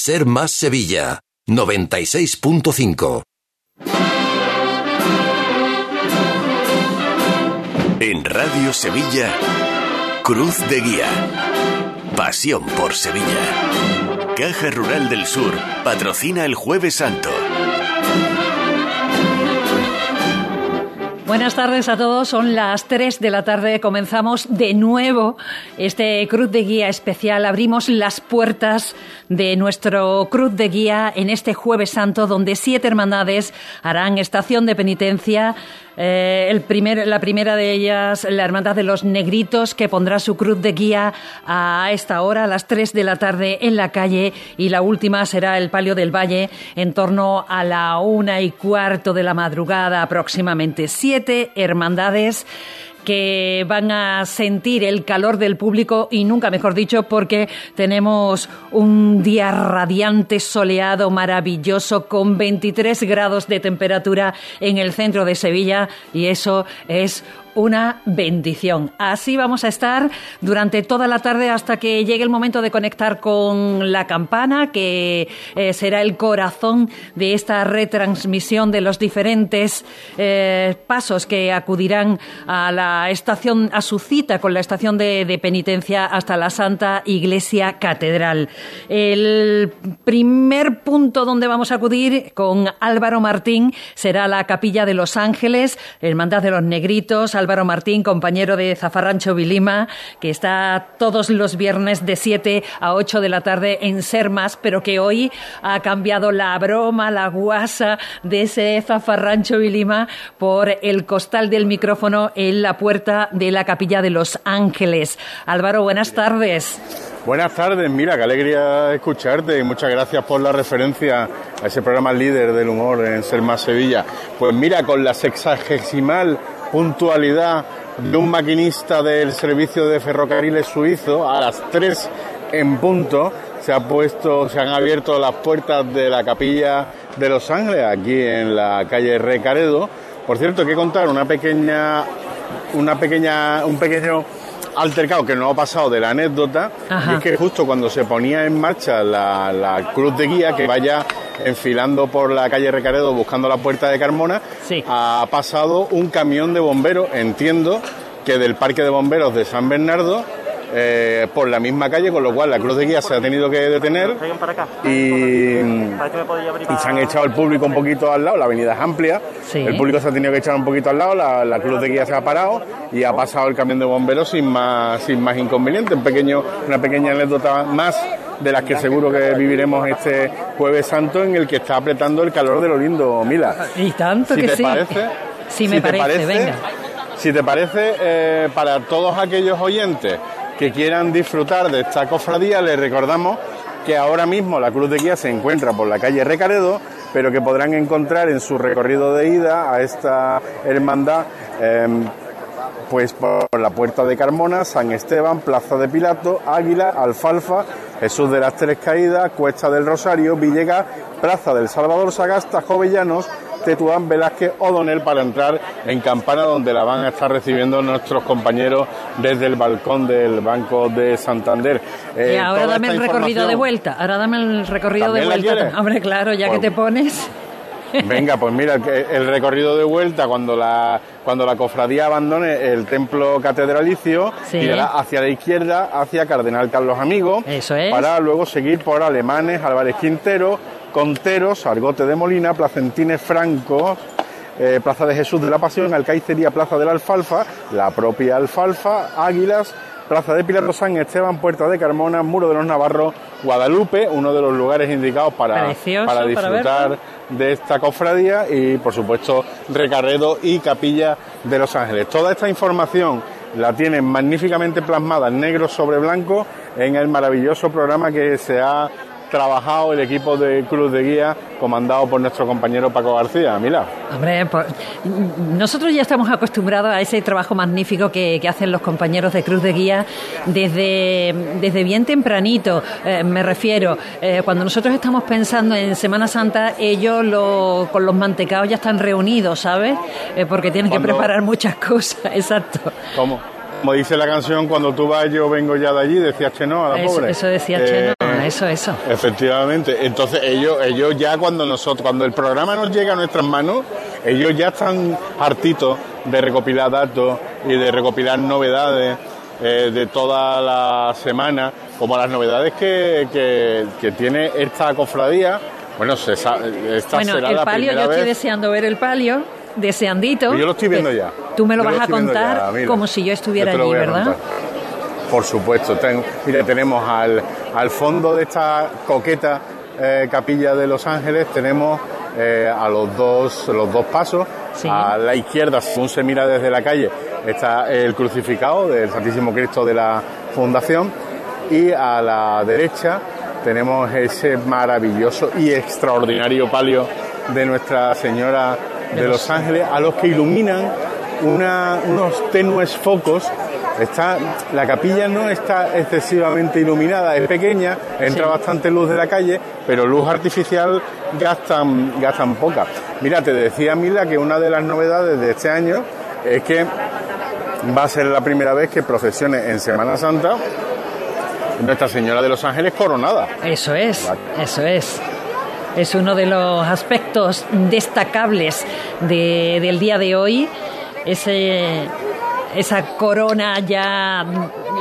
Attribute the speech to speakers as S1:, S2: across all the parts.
S1: Ser Más Sevilla, 96.5. En Radio Sevilla, Cruz de Guía. Pasión por Sevilla. Caja Rural del Sur patrocina el Jueves Santo.
S2: Buenas tardes a todos, son las 3 de la tarde, comenzamos de nuevo este Cruz de Guía especial, abrimos las puertas de nuestro Cruz de Guía en este jueves santo donde siete hermandades harán estación de penitencia eh, el primer, la primera de ellas, la Hermandad de los Negritos, que pondrá su cruz de guía a esta hora, a las 3 de la tarde, en la calle. Y la última será el Palio del Valle, en torno a la una y cuarto de la madrugada aproximadamente. Siete hermandades que van a sentir el calor del público y nunca mejor dicho porque tenemos un día radiante, soleado, maravilloso con 23 grados de temperatura en el centro de Sevilla y eso es una bendición. Así vamos a estar durante toda la tarde hasta que llegue el momento de conectar con la campana, que eh, será el corazón de esta retransmisión de los diferentes eh, pasos que acudirán a la estación, a su cita con la estación de, de penitencia hasta la Santa Iglesia Catedral. El primer punto donde vamos a acudir con Álvaro Martín será la Capilla de los Ángeles, Hermandad de los Negritos, Álvaro Martín, compañero de Zafarrancho Vilima, que está todos los viernes de 7 a 8 de la tarde en Sermas, pero que hoy ha cambiado la broma, la guasa de ese Zafarrancho Vilima por el costal del micrófono en la puerta de la Capilla de los Ángeles. Álvaro, buenas tardes.
S3: Buenas tardes, mira, qué alegría escucharte y muchas gracias por la referencia a ese programa líder del humor en Ser Más Sevilla. Pues mira, con la sexagesimal puntualidad de un maquinista del servicio de ferrocarriles suizo a las 3 en punto se ha puesto, se han abierto las puertas de la capilla de Los Ángeles aquí en la calle Recaredo. Por cierto, que contar una pequeña, una pequeña, un pequeño altercado que no ha pasado de la anécdota, y es que justo cuando se ponía en marcha la, la cruz de guía que vaya enfilando por la calle Recaredo buscando la puerta de Carmona,
S2: Sí.
S3: ha pasado un camión de bomberos, entiendo que del parque de bomberos de San Bernardo, eh, por la misma calle, con lo cual la cruz de guía se ha tenido que detener y, y se han echado el público un poquito al lado, la avenida es amplia,
S2: Sí.
S3: el público se ha tenido que echar un poquito al lado, la, la cruz de guía se ha parado y ha pasado el camión de bomberos sin más, sin más inconveniente, un pequeño, una pequeña anécdota más de las que seguro que viviremos este jueves santo en el que está apretando el calor de lo lindo, Mila.
S2: Y tanto
S3: Si
S2: que
S3: te
S2: sí.
S3: parece,
S2: Sí, me
S3: si te
S2: parece, venga.
S3: Si te parece, eh, para todos aquellos oyentes que quieran disfrutar de esta cofradía, les recordamos que ahora mismo la Cruz de Guía se encuentra por la calle Recaredo, pero que podrán encontrar en su recorrido de ida a esta hermandad. em, pues por la Puerta de Carmona, San Esteban, Plaza de Pilato, Águila, Alfalfa, Jesús de las Tres Caídas, Cuesta del Rosario, Villegas, Plaza del Salvador Sagasta, Jovellanos, Tetuán, Velázquez, O'Donnell para entrar en Campana donde la van a estar recibiendo nuestros compañeros desde el balcón del Banco de Santander. Eh,
S2: y ahora
S3: toda
S2: dame el recorrido de vuelta. Ahora dame el recorrido de
S3: ¿También la
S2: vuelta. Hombre, claro, ya que
S3: Pues-
S2: te pones.
S3: Venga, pues mira, el recorrido de vuelta cuando la, cuando la cofradía abandone el templo catedralicio,
S2: Sí.
S3: irá hacia la izquierda, hacia Cardenal Carlos Amigo,
S2: Eso es.
S3: para luego seguir por Alemanes, Álvarez Quintero, Conteros, Argote de Molina, Placentines Franco, eh, Plaza de Jesús de la Pasión, Alcaicería, Plaza de la Alfalfa, la propia Alfalfa, Águilas, Plaza de Pilato San Esteban, Puerta de Carmona, Muro de los Navarros, Guadalupe, uno de los lugares indicados para,
S2: Precioso,
S3: para disfrutar de esta cofradía y por supuesto Recarredo y Capilla de Los Ángeles. Toda esta información la tienen magníficamente plasmada en negro sobre blanco en el maravilloso programa que se ha trabajado el equipo de Cruz de Guía comandado por nuestro compañero Paco García. Mira,
S2: Hombre, pues, nosotros ya estamos acostumbrados a ese trabajo magnífico que, que hacen los compañeros de Cruz de Guía desde, desde bien tempranito, eh, me refiero. Eh, cuando nosotros estamos pensando en Semana Santa, ellos lo- con los mantecados ya están reunidos, ¿sabes? Eh, porque tienen que preparar muchas cosas, exacto.
S3: ¿cómo? Como dice la canción, cuando tú vas yo vengo ya de allí, decía Chenoa, la
S2: eso,
S3: pobre.
S2: Eso decía
S3: Eh,
S2: Chenoa, eso, eso.
S3: Efectivamente. Entonces ellos, ellos ya cuando nosotros, cuando el programa nos llega a nuestras manos, ellos ya están hartitos de recopilar datos y de recopilar novedades eh, de toda la semana, como las novedades que, que- que tiene esta cofradía. Bueno, se esta
S2: Bueno,
S3: será
S2: el
S3: la
S2: palio, yo estoy deseando ver el palio, deseandito.
S3: Yo lo estoy viendo
S2: Que
S3: ya.
S2: Tú me lo
S3: Yo
S2: vas a contar
S3: ya,
S2: como si yo estuviera
S3: Yo
S2: allí, ¿verdad?
S3: Por supuesto. Ten- mira, tenemos al, al fondo de esta coqueta eh, capilla de Los Ángeles, tenemos eh, a los dos, los dos pasos.
S2: Sí.
S3: A la izquierda, según se mira desde la calle, está el crucificado del Santísimo Cristo de la Fundación. Y a la derecha tenemos ese maravilloso y extraordinario palio de Nuestra Señora de Los Ángeles, a los que iluminan una- unos tenues focos. Está, la capilla no está excesivamente iluminada, es pequeña, entra
S2: Sí.
S3: bastante luz de la calle, pero luz artificial gastan, gastan poca. Mira, te decía Mila que una de las novedades de este año es que va a ser la primera vez que procesione en Semana Santa Nuestra Señora de los Ángeles coronada.
S2: Eso es, eso es. Es uno de los aspectos destacables de- del día de hoy. Ese, esa corona ya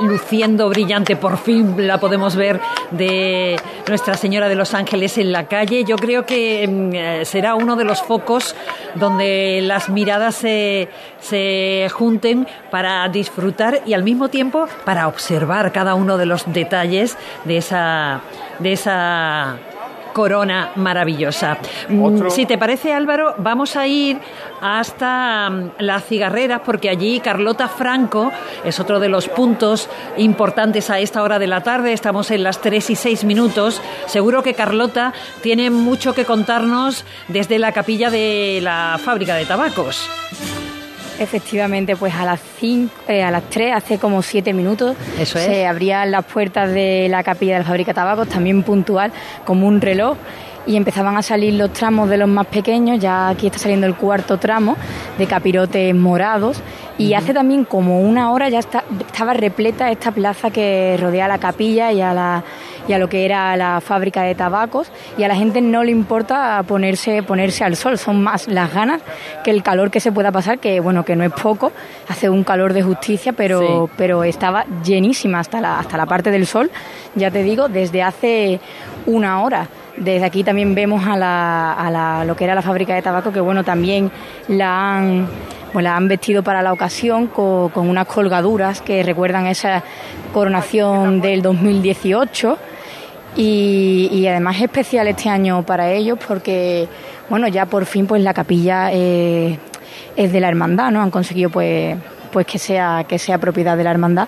S2: luciendo brillante, por fin la podemos ver de Nuestra Señora de los Ángeles en la calle. Yo creo que mm, eh, será uno de los focos donde las miradas se, se junten para disfrutar y al mismo tiempo para observar cada uno de los detalles de esa, de esa corona maravillosa. Mm,
S3: Otro-
S2: Si te parece, Álvaro, vamos a ir hasta mm, las cigarreras porque allí Carlota Franco es otro de los puntos importantes a esta hora de la tarde. Estamos en las 3 y 6 minutos. Seguro que Carlota tiene mucho que contarnos desde la capilla de la fábrica de tabacos.
S4: Efectivamente, pues a las cinco, eh, a las 3, hace como 7 minutos,
S2: Eso es.
S4: se abrían las puertas de la capilla de la fábrica de tabacos, también puntual, como un reloj, y empezaban a salir los tramos de los más pequeños, ya aquí está saliendo el cuarto tramo de capirotes morados, y hace también como una hora ya está- estaba repleta esta plaza que rodea la capilla y a la y a lo que era la fábrica de tabacos y a la gente no le importa ponerse ponerse al sol son más las ganas que el calor que se pueda pasar que bueno que no es poco hace un calor de justicia pero
S2: Sí.
S4: pero estaba llenísima hasta la hasta la parte del sol ya te digo desde hace una hora desde aquí también vemos a, la, a la- lo que era la fábrica de tabaco que bueno también la han pues la han vestido para la ocasión co- con, unas colgaduras que recuerdan esa coronación del 2018 y, además es especial este año para ellos porque bueno ya por fin pues la capilla eh, es de la hermandad no han conseguido pues pues que sea que sea propiedad de la hermandad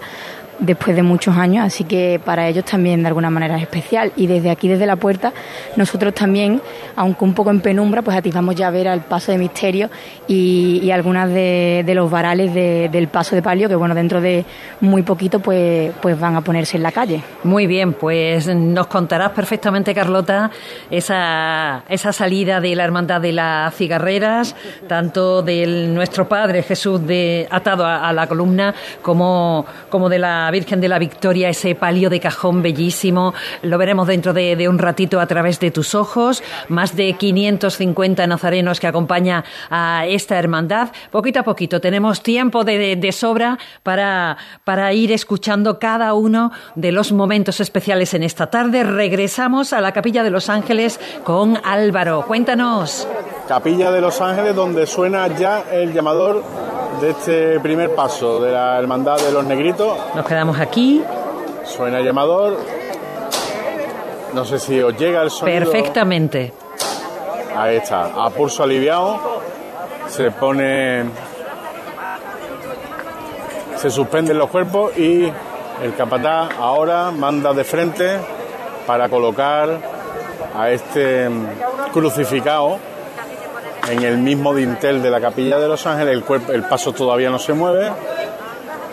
S4: después de muchos años, así que para ellos también de alguna manera es especial. Y desde aquí, desde la puerta, nosotros también, aunque un poco en penumbra, pues atisbamos ya ver al paso de misterio y, y algunas de, de los varales de- del paso de palio, que bueno, dentro de muy poquito pues, pues van a ponerse en la calle.
S2: Muy bien, pues nos contarás perfectamente, Carlota, esa, esa salida de la Hermandad de las Cigarreras, tanto de nuestro Padre Jesús de, atado a, a la columna, como, como de la Virgen de la Victoria, ese palio de cajón bellísimo. Lo veremos dentro de, de un ratito a través de tus ojos. Más de 550 nazarenos que acompaña a esta hermandad. Poquito a poquito tenemos tiempo de, de- de sobra para, para ir escuchando cada uno de los momentos especiales en esta tarde. Regresamos a la Capilla de los Ángeles con Álvaro. Cuéntanos.
S3: Capilla de Los Ángeles, donde suena ya el llamador de este primer paso de la Hermandad de los Negritos.
S2: Nos quedamos aquí.
S3: Suena llamador. No sé si os llega el sonido.
S2: Perfectamente.
S3: Ahí está, a pulso aliviado. Se pone. Se suspenden los cuerpos y el capataz ahora manda de frente para colocar a este crucificado en el mismo dintel de la capilla de Los Ángeles. El, cuerpo, el paso todavía no se mueve.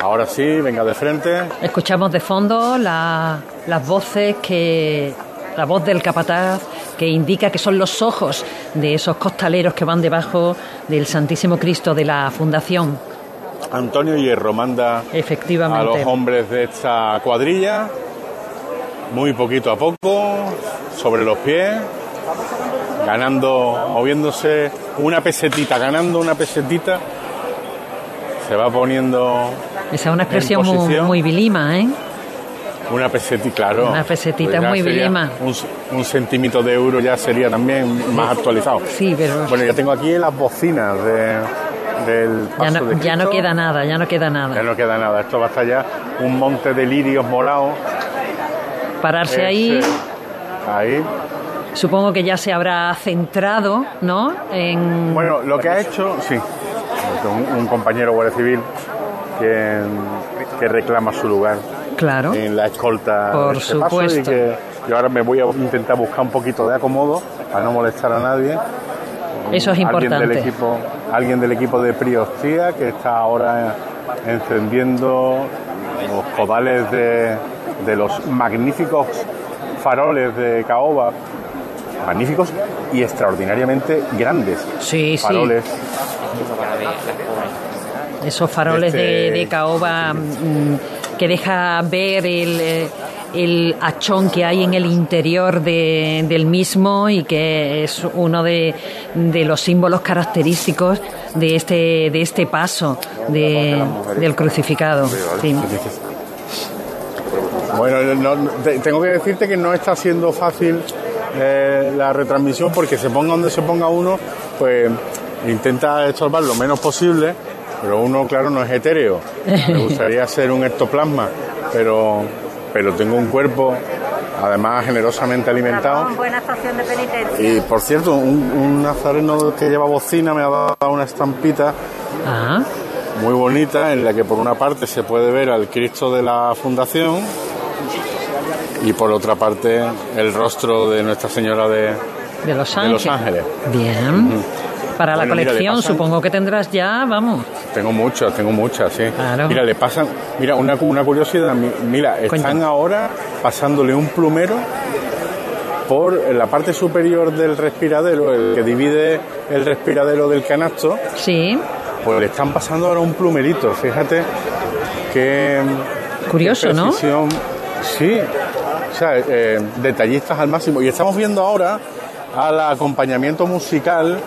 S3: Ahora sí, venga de frente.
S2: Escuchamos de fondo la- las voces que. La voz del capataz que indica que son los ojos de esos costaleros que van debajo del Santísimo Cristo de la Fundación.
S3: Antonio Hierro manda
S2: Efectivamente.
S3: a los hombres de esta cuadrilla, muy poquito a poco, sobre los pies, ganando, moviéndose una pesetita, ganando una pesetita, se va poniendo
S2: Esa es una expresión muy, muy vilima, ¿eh?
S3: una pesetita, claro.
S2: Una pesetita
S3: Pues ya
S2: muy vilima.
S3: Un, un centímetro de euro ya sería también más actualizado.
S2: Sí, pero
S3: Bueno, ya tengo aquí las bocinas de, del
S2: ya
S3: paso
S2: no,
S3: de
S2: ya no queda nada, ya no queda
S3: Ya
S2: nada.
S3: no queda nada. Esto va a estar ya un monte de lirios molados.
S2: Pararse ahí,
S3: Ahí.
S2: supongo que ya se habrá centrado, ¿no? En...
S3: Bueno, lo que ha hecho, sí, un, un compañero guardia civil que, que reclama su lugar
S2: claro.
S3: en la escolta
S2: Por
S3: de este paso y
S2: supuesto.
S3: que yo ahora me voy a intentar buscar un poquito de acomodo para no molestar a nadie.
S2: Eso es
S3: Alguien del
S2: importante.
S3: equipo, alguien del equipo de Priostía que está ahora encendiendo los codales de, de los magníficos faroles de caoba, magníficos y extraordinariamente grandes
S2: Sí, sí. Esos faroles de,
S3: Este-
S2: de caoba mm, que deja ver el, eh, el hachón que hay en el interior de- del mismo y que es uno de, de los símbolos característicos de este, de este paso de- del crucificado. Sí.
S3: Bueno, no- te- tengo que decirte que no está siendo fácil eh, la retransmisión porque se ponga donde se ponga uno, pues intenta estorbar lo menos posible, pero uno, claro, no es etéreo. Me gustaría ser un ectoplasma, pero, pero tengo un cuerpo, además, generosamente alimentado.
S5: Buena estación de penitencia.
S3: Y por cierto, un, un nazareno que lleva bocina me ha dado una estampita
S2: Ah,
S3: muy bonita en la que por una parte se puede ver al Cristo de la Fundación y por otra parte el rostro de Nuestra Señora de,
S2: de Los
S3: de
S2: Ángeles.
S3: Los Ángeles.
S2: Bien. Para la
S3: Bueno,
S2: colección supongo que tendrás ya, vamos.
S3: Tengo muchas, tengo muchas, sí.
S2: Claro.
S3: Mira, le pasan, mira, una, una curiosidad, mi- mira, están ahora pasándole un plumero por la parte superior del respiradero, el que divide el respiradero del canasto,
S2: Sí,
S3: pues le están pasando ahora un plumerito, fíjate que
S2: curioso, ¿no?
S3: Sí, o sea, eh, detallistas al máximo. Y estamos viendo ahora al acompañamiento musical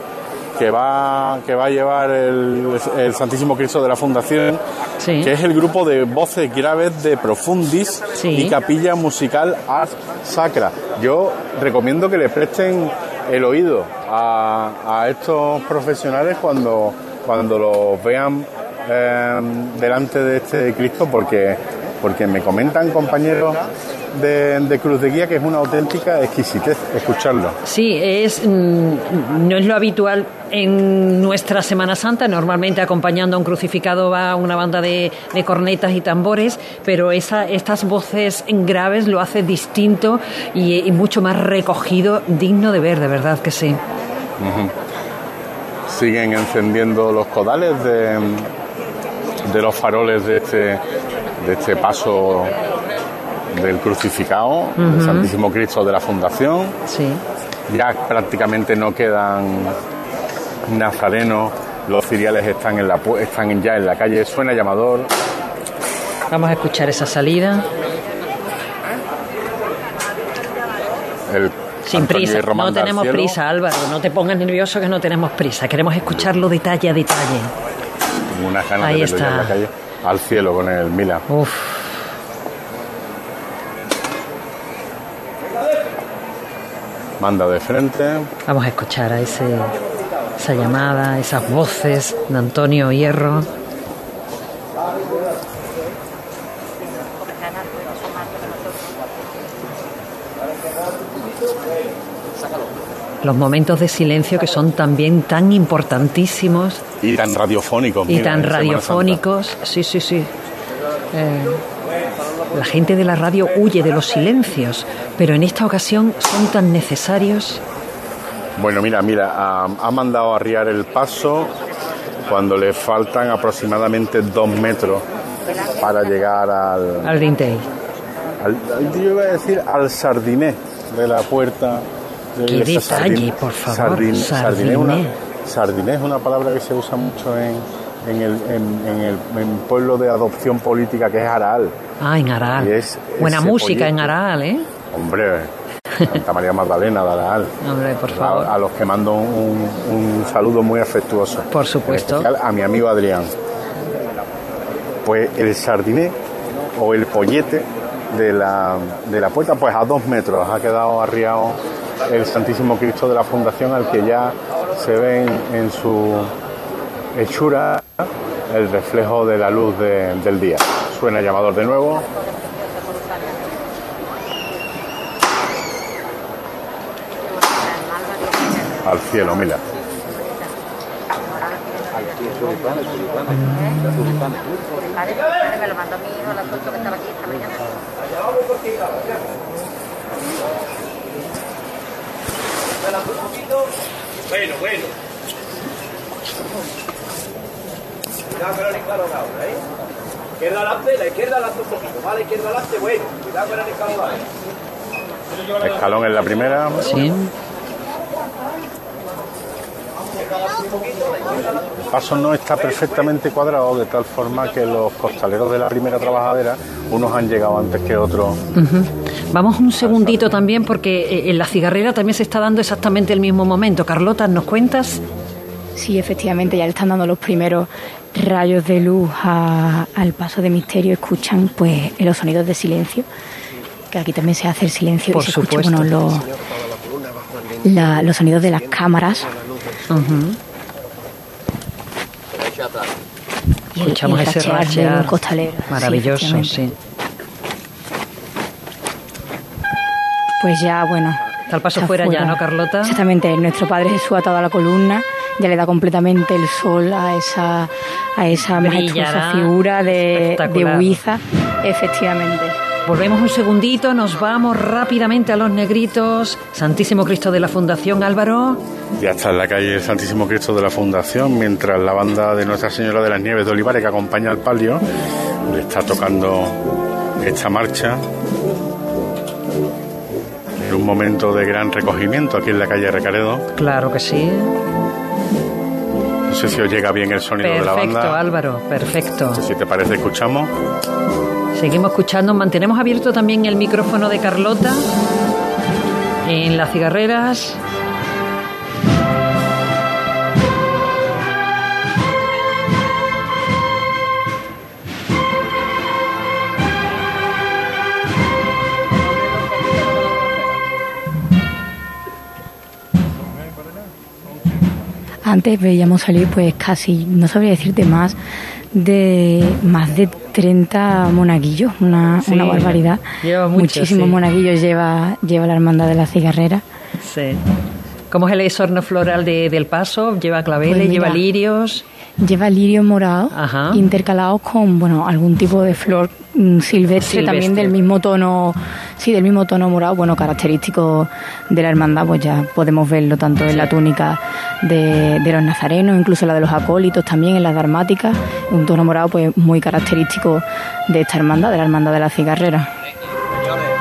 S3: que va, que va a llevar el, el Santísimo Cristo de la Fundación,
S2: Sí.
S3: que es el grupo de voces graves de Profundis
S2: Sí.
S3: y Capilla Musical Ars Sacra. Yo recomiendo que le presten el oído a, a estos profesionales cuando, cuando los vean eh, delante de este Cristo, porque, porque me comentan compañeros de, de Cruz de Guía que es una auténtica exquisitez escucharlo.
S2: Sí, es, mm, no es lo habitual en nuestra Semana Santa. Normalmente acompañando a un crucificado va una banda de, de cornetas y tambores, pero esa, estas voces graves lo hace distinto y, y mucho más recogido, digno de ver, de verdad que sí.
S3: siguen encendiendo los codales de, de los faroles de este, de este paso del crucificado, del Santísimo Cristo de la Fundación.
S2: Sí.
S3: Ya prácticamente no quedan nazarenos, los ciriales están, en la, están ya en la calle, suena llamador.
S2: Vamos a escuchar esa salida.
S3: El
S2: Sin prisa, no tenemos prisa, Álvaro. No te pongas nervioso que no tenemos prisa. Queremos escucharlo detalle a detalle.
S3: Tengo unas ganas
S2: Ahí
S3: de en
S2: está.
S3: la calle. Al cielo con el Mila.
S2: Uf.
S3: Manda de frente.
S2: Vamos a escuchar a ese, esa llamada, esas voces de Antonio Hierro. Los momentos de silencio que son también tan importantísimos
S3: Y tan radiofónicos.
S2: y
S3: mira,
S2: tan radiofónicos. Sí, sí, sí. Eh, la gente de la radio huye de los silencios, pero en esta ocasión son tan necesarios.
S3: Bueno, mira, mira, ha, ha mandado a arriar el paso cuando le faltan aproximadamente dos metros para llegar al,
S2: Al Dintei.
S3: yo iba a decir al sardiné de la puerta. de
S2: Qué detalle, por favor,
S3: sardiné es una-
S2: sardiné.
S3: sardiné es una palabra que se usa mucho en, en el, en, el pueblo de adopción política que es Aral.
S2: Ah, en Aral. Buena música en Aral, ¿eh?
S3: Hombre, Santa María Magdalena de Aral.
S2: Hombre, por favor.
S3: A, los que mando un, saludo muy afectuoso.
S2: Por supuesto.
S3: a mi amigo Adrián. Pues el sardiné o el pollete de la, de la puerta, pues a dos metros ha quedado arriado el Santísimo Cristo de la Fundación al que ya se ven en su hechura el reflejo de la luz del día. Suena el llamador de nuevo. Al cielo, mira. Me lo mandó mi hijo, la foto que estaba aquí esta mañana. Bueno, bueno. Cuidado con el escalón ahora, ¿eh? Izquierda adelante, la izquierda adelante un poquito, ¿vale? Izquierda adelante, bueno. Cuidado con el escalón ahora. Escalón en la primera.
S2: Sí.
S3: El paso no está perfectamente cuadrado de tal forma que los costaleros de la primera trabajadera, unos han llegado antes que otros.
S2: Vamos un segundito también porque eh, en la cigarrera también se está dando exactamente el mismo momento. Carlota, ¿nos cuentas?
S4: Sí, efectivamente, ya le están dando los primeros rayos de luz al paso de misterio. Escuchan pues los sonidos de silencio, que aquí también se hace el silencio
S2: Por
S4: y se
S2: supuesto.
S4: escuchan los, los sonidos de las cámaras.
S2: Escuchamos ese rachear
S4: costalero.
S2: Maravilloso, sí,
S4: Pues ya, bueno.
S2: Está el paso fuera, ya, ¿no, Carlota?
S4: Exactamente. Nuestro Padre Jesús atado a la columna ya le da completamente el sol a esa, a esa majestuosa figura de, de Huiza. Efectivamente.
S2: Volvemos un segundito, nos vamos rápidamente a los negritos. Santísimo Cristo de la Fundación Álvaro.
S3: Ya está en la calle el Santísimo Cristo de la Fundación, mientras la banda de Nuestra Señora de las Nieves de Olivares, que acompaña al palio, le está tocando esta marcha. En un momento de gran recogimiento aquí en la calle Recaredo.
S2: Claro que sí.
S3: No sé si os llega bien el sonido
S2: de
S3: la banda.
S2: Perfecto, Álvaro, perfecto.
S3: Si te parece, escuchamos.
S2: Seguimos escuchando, mantenemos abierto también el micrófono de Carlota en las cigarreras.
S4: Antes veíamos salir pues casi, no sabría decirte más, de más de 30 monaguillos, una, una barbaridad.
S2: Lleva
S4: Muchísimos monaguillos lleva, lleva la hermandad de la cigarrera.
S2: Sí. ¿Cómo es el esorno floral de, del paso? ¿Lleva claveles, pues lleva lirios?
S4: Lleva lirios morados intercalados con bueno algún tipo de flor mm, silvestre, también del mismo tono, sí, del mismo tono morado, bueno, característico de la hermandad, pues ya podemos verlo tanto en la túnica de, de los nazarenos, incluso la de los acólitos también, en las darmáticas, un tono morado pues muy característico de esta hermandad, de la hermandad de la cigarrera.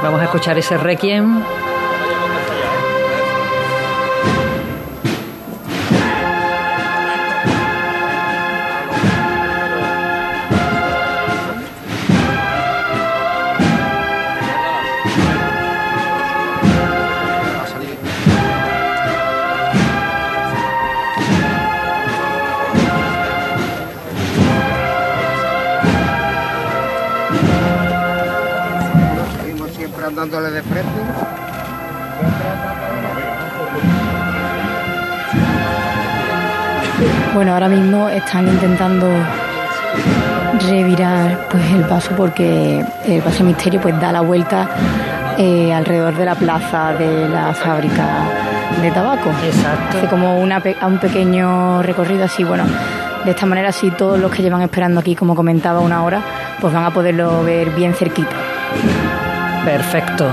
S2: Vamos a escuchar ese requiem.
S5: Dándole de frente.
S4: Bueno, ahora mismo están intentando revirar pues el paso porque el paso misterio pues da la vuelta eh, alrededor de la plaza de la fábrica de tabaco.
S2: Exacto.
S4: Hace como una, un pequeño recorrido así, bueno, de esta manera así todos los que llevan esperando aquí, como comentaba, una hora, pues van a poderlo ver bien cerquita.
S2: Perfecto.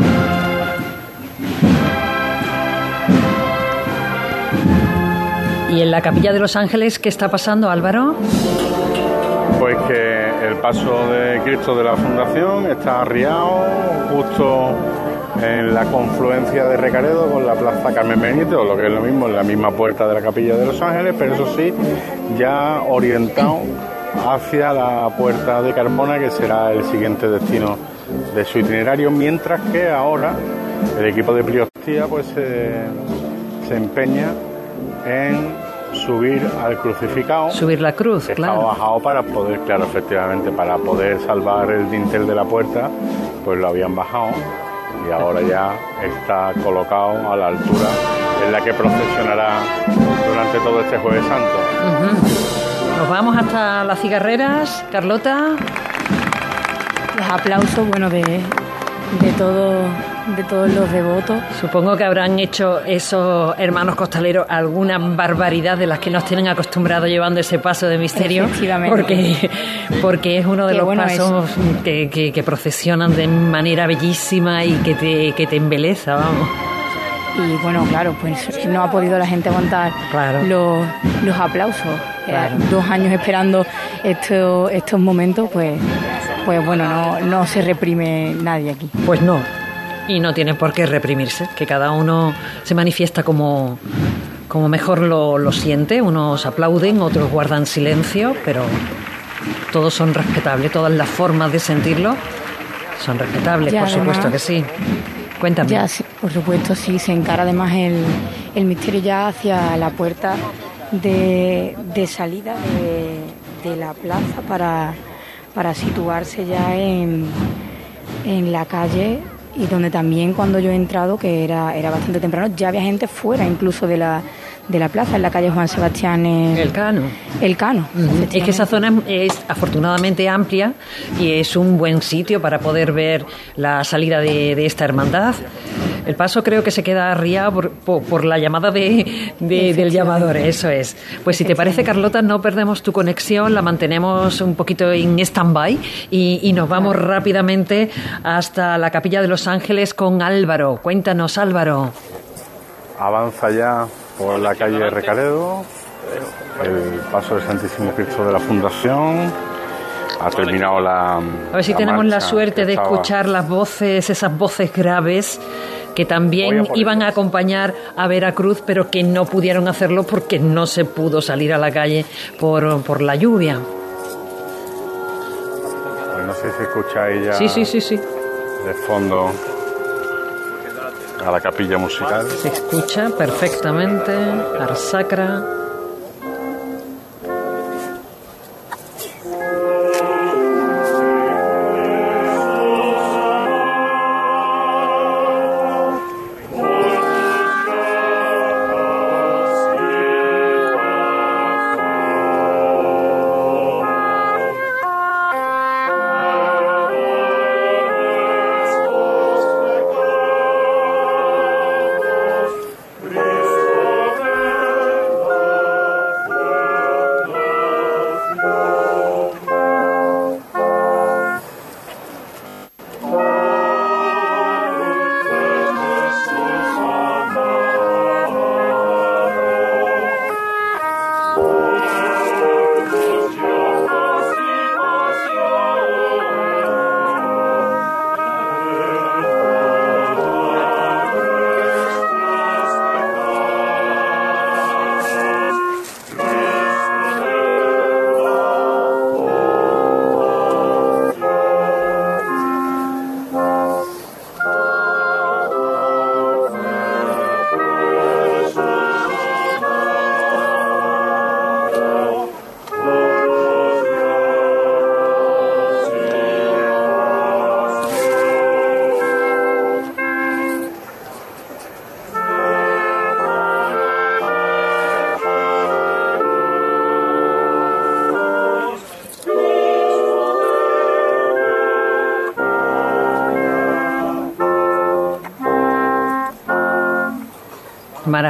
S2: ¿Y en la capilla de los ángeles qué está pasando, Álvaro?
S3: Pues que el paso de Cristo de la Fundación está arriado justo en la confluencia de Recaredo con la Plaza Carmen Benito, lo que es lo mismo, en la misma puerta de la Capilla de Los Ángeles, pero eso sí, ya orientado hacia la puerta de Carmona, que será el siguiente destino de su itinerario, mientras que ahora el equipo de Priostía pues se empeña en subir al crucificado.
S2: Subir la cruz, claro.
S3: bajado para poder, claro, efectivamente, para poder salvar el dintel de la puerta, pues lo habían bajado y ahora ya está colocado a la altura en la que procesionará durante todo este Jueves Santo.
S2: Nos vamos hasta las cigarreras, Carlota.
S4: Los aplausos, bueno, de, de todo de todos los devotos.
S2: Supongo que habrán hecho esos hermanos costaleros alguna barbaridad de las que nos tienen acostumbrados llevando ese paso de misterio. Porque, porque es uno de los pasos que, que, procesionan de manera bellísima y que te, que te embeleza, vamos.
S4: Y bueno, claro, pues no ha podido la gente aguantar los, los aplausos. Dos años esperando estos, estos momentos, pues, pues bueno, no, no se reprime nadie aquí.
S2: Pues no, y no tiene por qué reprimirse, que cada uno se manifiesta como, como mejor lo, lo siente, unos aplauden, otros guardan silencio, pero todos son respetables, todas las formas de sentirlo son respetables, por supuesto que sí.
S4: Ya, por supuesto, sí, se encara además el, el misterio ya hacia la puerta de, de salida de, de, la plaza para, para situarse ya en, en la calle y donde también cuando yo he entrado, que era, era bastante temprano, ya había gente fuera incluso de la, de la plaza, en la calle Juan Sebastián.
S2: el Cano.
S4: El Cano.
S2: Es que esa zona es afortunadamente amplia y es un buen sitio para poder ver la salida de, de esta hermandad. El paso creo que se queda arriado por, por, la llamada de, del llamador, eso es. Pues si te parece, Carlota, no perdemos tu conexión, la mantenemos un poquito en stand-by y, y, nos vamos rápidamente hasta la Capilla de los Ángeles con Álvaro. Cuéntanos, Álvaro.
S3: Avanza ya por la calle Recaredo, el paso del Santísimo Cristo de la Fundación. Ha terminado la.
S2: A ver si tenemos la suerte de escuchar las voces, esas voces graves que también iban a acompañar a Veracruz, pero que no pudieron hacerlo porque no se pudo salir a la calle por, por la lluvia.
S3: Pues no sé si escucha ella.
S2: Sí, sí, sí, sí.
S3: De fondo a la capilla musical.
S2: Se escucha perfectamente. Arsacra.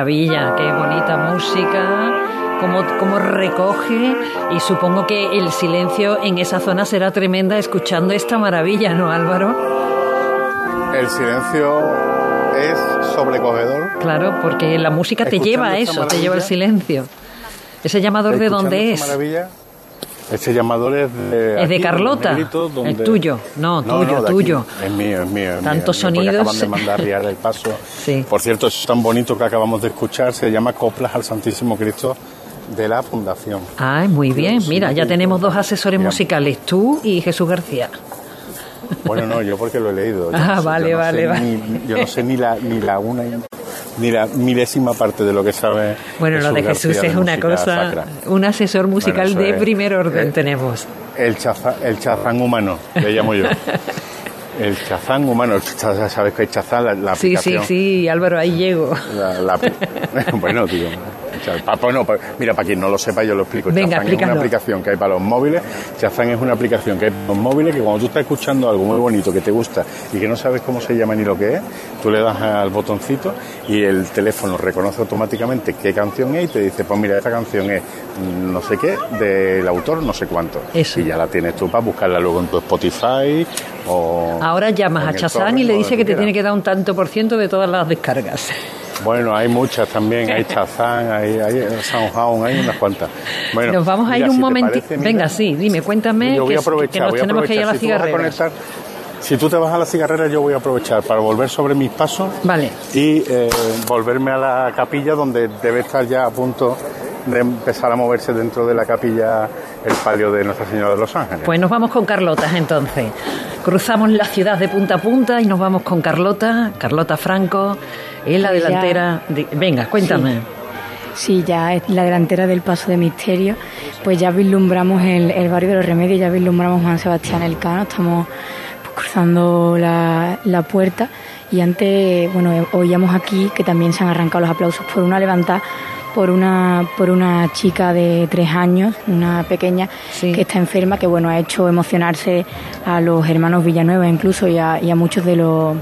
S2: Maravilla, qué bonita música, cómo, cómo recoge y supongo que el silencio en esa zona será tremenda escuchando esta maravilla, ¿no, Álvaro?
S3: El silencio es sobrecogedor.
S2: Claro, porque la música te lleva a eso, te lleva al silencio. Ese llamador de dónde es.
S3: Maravilla, Ese llamador es de.
S2: ¿Es de Carlota? El tuyo. No, tuyo, tuyo.
S3: Es mío, es mío.
S2: Tantos sonidos.
S3: Acaban de mandar riar el paso.
S2: sí.
S3: Por cierto, es tan bonito que acabamos de escuchar. Se llama Coplas al Santísimo Cristo de la Fundación.
S2: Ah, muy bien. Mira, ya tenemos dos asesores musicales, tú y Jesús García.
S3: Bueno, no, yo porque lo he leído.
S2: ah, vale, vale, vale.
S3: yo no sé ni la, ni la una ni la milésima parte de lo que sabe.
S2: Bueno, lo de Jesús es una cosa, un asesor musical de primer orden tenemos.
S3: El, chaza, el chazán humano, le llamo yo. El chazán humano, sabes que hay chazán, la, la aplicación.
S2: Sí, sí, sí, Álvaro, ahí llego.
S3: bueno, tío. Bueno, mira, para quien no lo sepa, yo lo explico.
S2: Venga,
S3: es una aplicación que hay para los móviles. Chazán es una aplicación que hay para los móviles que cuando tú estás escuchando algo muy bonito que te gusta y que no sabes cómo se llama ni lo que es, tú le das al botoncito y el teléfono reconoce automáticamente qué canción es y te dice, pues mira, esta canción es no sé qué, del autor no sé cuánto. Y ya la tienes tú para buscarla luego en tu Spotify o...
S2: Ahora llamas a Chazán y le dice que te tiene que dar un tanto por ciento de todas las descargas.
S3: Bueno, hay muchas también, hay Chazán, hay, hay Soundhound, hay unas cuantas. Bueno,
S2: nos vamos a ir un momentito. Venga, sí, dime, cuéntame
S3: yo voy
S2: que,
S3: a aprovechar,
S2: que nos tenemos que ir a la
S3: si tú te vas a la cigarrera, yo voy a aprovechar para volver sobre mis pasos
S2: vale.
S3: y eh, volverme a la capilla donde debe estar ya a punto de empezar a moverse dentro de la capilla el palio de Nuestra Señora de los Ángeles.
S2: Pues nos vamos con Carlota entonces. Cruzamos la ciudad de punta a punta y nos vamos con Carlota, Carlota Franco, en la delantera. Venga, cuéntame.
S4: Sí. ya es la delantera del Paso de Misterio, pues ya vislumbramos el, el barrio de los Remedios, ya vislumbramos Juan Sebastián Elcano, estamos cruzando la, la puerta y antes, bueno, oíamos aquí que también se han arrancado los aplausos por una levantada por una por una chica de tres años, una pequeña que está enferma, que bueno ha hecho emocionarse a los hermanos Villanueva incluso y a, y a muchos de los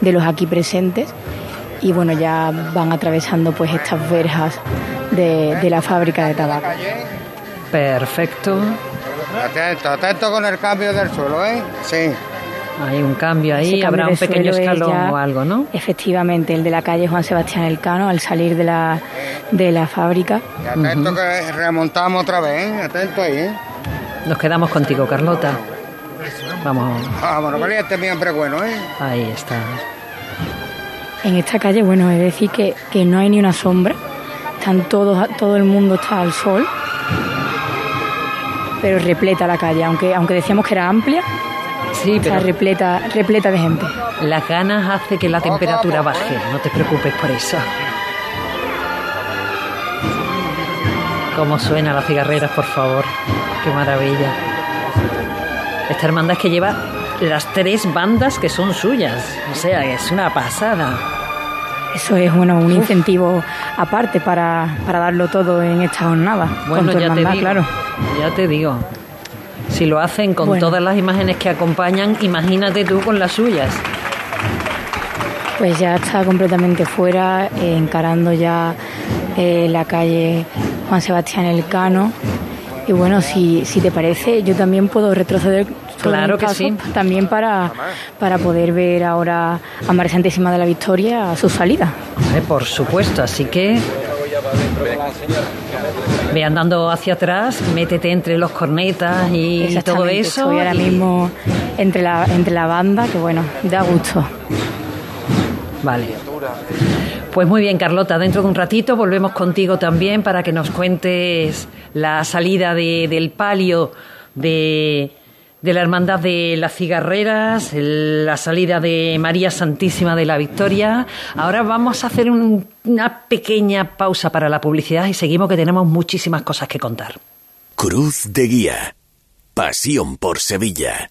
S4: de los aquí presentes y bueno ya van atravesando pues estas verjas de, de la fábrica de tabaco.
S2: Perfecto.
S5: Atento, atento con el cambio del suelo, ¿eh? Sí.
S2: Hay un cambio ahí, habrá un pequeño escalón o algo, ¿no?
S4: Efectivamente, el de la calle Juan Sebastián Elcano, al salir de la, de la fábrica.
S5: atento que remontamos otra vez, ¿eh? Atento ahí, ¿eh?
S2: Nos quedamos contigo, Carlota. Vamos.
S5: Vámonos, vale, este siempre bueno, ¿eh?
S2: Ahí está.
S4: En esta calle, bueno, es decir que, que no hay ni una sombra. Están todos, todo el mundo está al sol. Pero repleta la calle, aunque, aunque decíamos que era amplia,
S2: Sí, pero
S4: Está repleta, repleta de gente.
S2: las ganas hace que la temperatura baje, no te preocupes por eso. Cómo suena las cigarreras, por favor. Qué maravilla. Esta hermandad es que lleva las tres bandas que son suyas. O sea, es una pasada.
S4: Eso es bueno un incentivo aparte para, para darlo todo en esta jornada.
S2: Bueno,
S4: con tu
S2: ya te
S4: hermandad,
S2: digo.
S4: claro.
S2: Ya te digo. Si lo hacen con
S4: Bueno.
S2: todas las imágenes que acompañan, imagínate tú con las suyas.
S4: Pues ya está completamente fuera, eh, encarando ya eh, la calle Juan Sebastián Elcano. Y bueno, si, si te parece, yo también puedo retroceder
S2: Claro que sí.
S4: También para, para poder ver ahora a María Santísima de la Victoria a su salida.
S2: Eh, por supuesto, así que ve andando hacia atrás, métete entre los cornetas y todo eso.
S4: Estoy ahora
S2: y-
S4: mismo entre la, entre la banda, que bueno, da gusto.
S2: Vale. Pues muy bien, Carlota, dentro de un ratito volvemos contigo también para que nos cuentes la salida de- del palio de, de la Hermandad de las Cigarreras, la salida de María Santísima de la Victoria. Ahora vamos a hacer un- una pequeña pausa para la publicidad y seguimos que tenemos muchísimas cosas que contar.
S1: Cruz de Guía. Pasión por Sevilla.